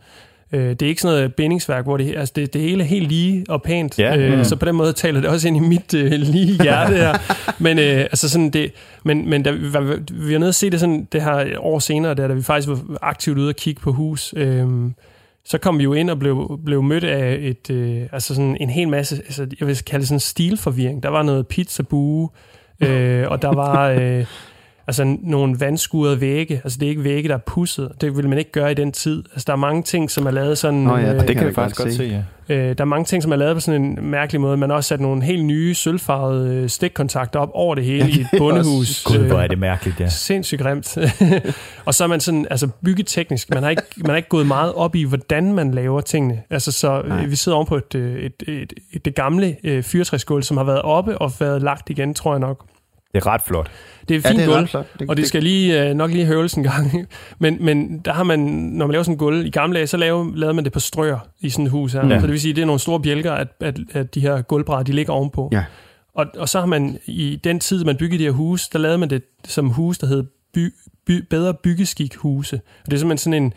Øh, det er ikke sådan noget bindingsværk, hvor det, altså det, det hele er helt lige og pænt. Ja. Øh, Mm. Så på den måde taler det også ind i mit øh, lige hjerte her. men øh, altså sådan det, men, men da, vi, var- vi var nede og se det sådan det her år senere, der, da vi faktisk var aktivt ude og kigge på hus. Øh, så kom vi jo ind og blev, blev mødt af et, øh, altså sådan en hel masse, altså jeg vil kalde det sådan stilforvirring. Der var noget pizzabue, øh, og der var øh, altså nogle vandskurede vægge. Altså det er ikke vægge, der er pusset. Det ville man ikke gøre i den tid. Altså der er mange ting, som er lavet sådan... Nå ja, øh, Det kan kan vi jeg faktisk godt se. se, ja. Øh, der er mange ting, som er lavet på sådan en mærkelig måde. Man har også sat nogle helt nye sølvfarvede øh, stikkontakter op over det hele i et bondehus. Gud, hvor er det mærkeligt, ja. Sindssygt grimt. og så er man sådan, altså byggeteknisk, man har, ikke, man har ikke gået meget op i, hvordan man laver tingene. Altså så, Nej. øh, vi sidder oven på et, øh, et, et, et, det gamle øh, fyrtræsgulv, som har været oppe og været lagt igen, tror jeg nok. Det er ret flot. Det er Ja, fint det er gulv. ret flot. Det, Og det skal lige, øh, nok lige høvles en gang. Men, men der har man, når man laver sådan en gulv, i gamle dage, så lavede, lavede man det på strøer i sådan et hus her. Ja. Ja. Så det vil sige, det er nogle store bjælker, at, at, at de her gulvbrædder, de ligger ovenpå. Ja. Og, og så har man, i den tid, man byggede de her hus, der lavede man det som hus, der hed by, by, bedre byggeskik huse. Og det er simpelthen sådan en,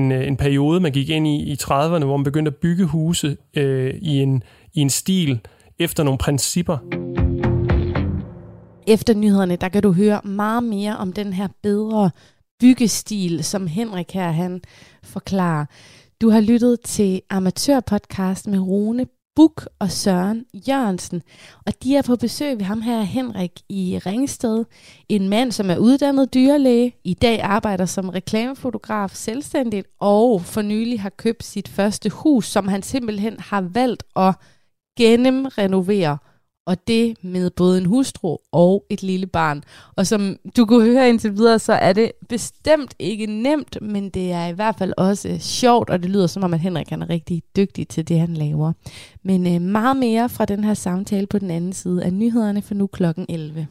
en, øh, en periode, man gik ind i i 30'erne, hvor man begyndte at bygge huse øh, i, en, i en stil efter nogle principper. Efter nyhederne, der kan du høre meget mere om den her bedre byggestil, som Henrik her han forklarer. Du har lyttet til Amatørpodcast med Rune Buk og Søren Jørgensen. Og de er på besøg ved ham her, Henrik i Ringsted. En mand, som er uddannet dyrlæge, i dag arbejder som reklamefotograf selvstændigt, og for nylig har købt sit første hus, som han simpelthen har valgt at gennemrenovere og det med både en hustru og et lille barn. Og som du kunne høre indtil videre, så er det bestemt ikke nemt, men det er i hvert fald også sjovt, og det lyder som om, at Henrik han er rigtig dygtig til det, han laver. Men øh, meget mere fra den her samtale på den anden side af nyhederne for nu klokken 11.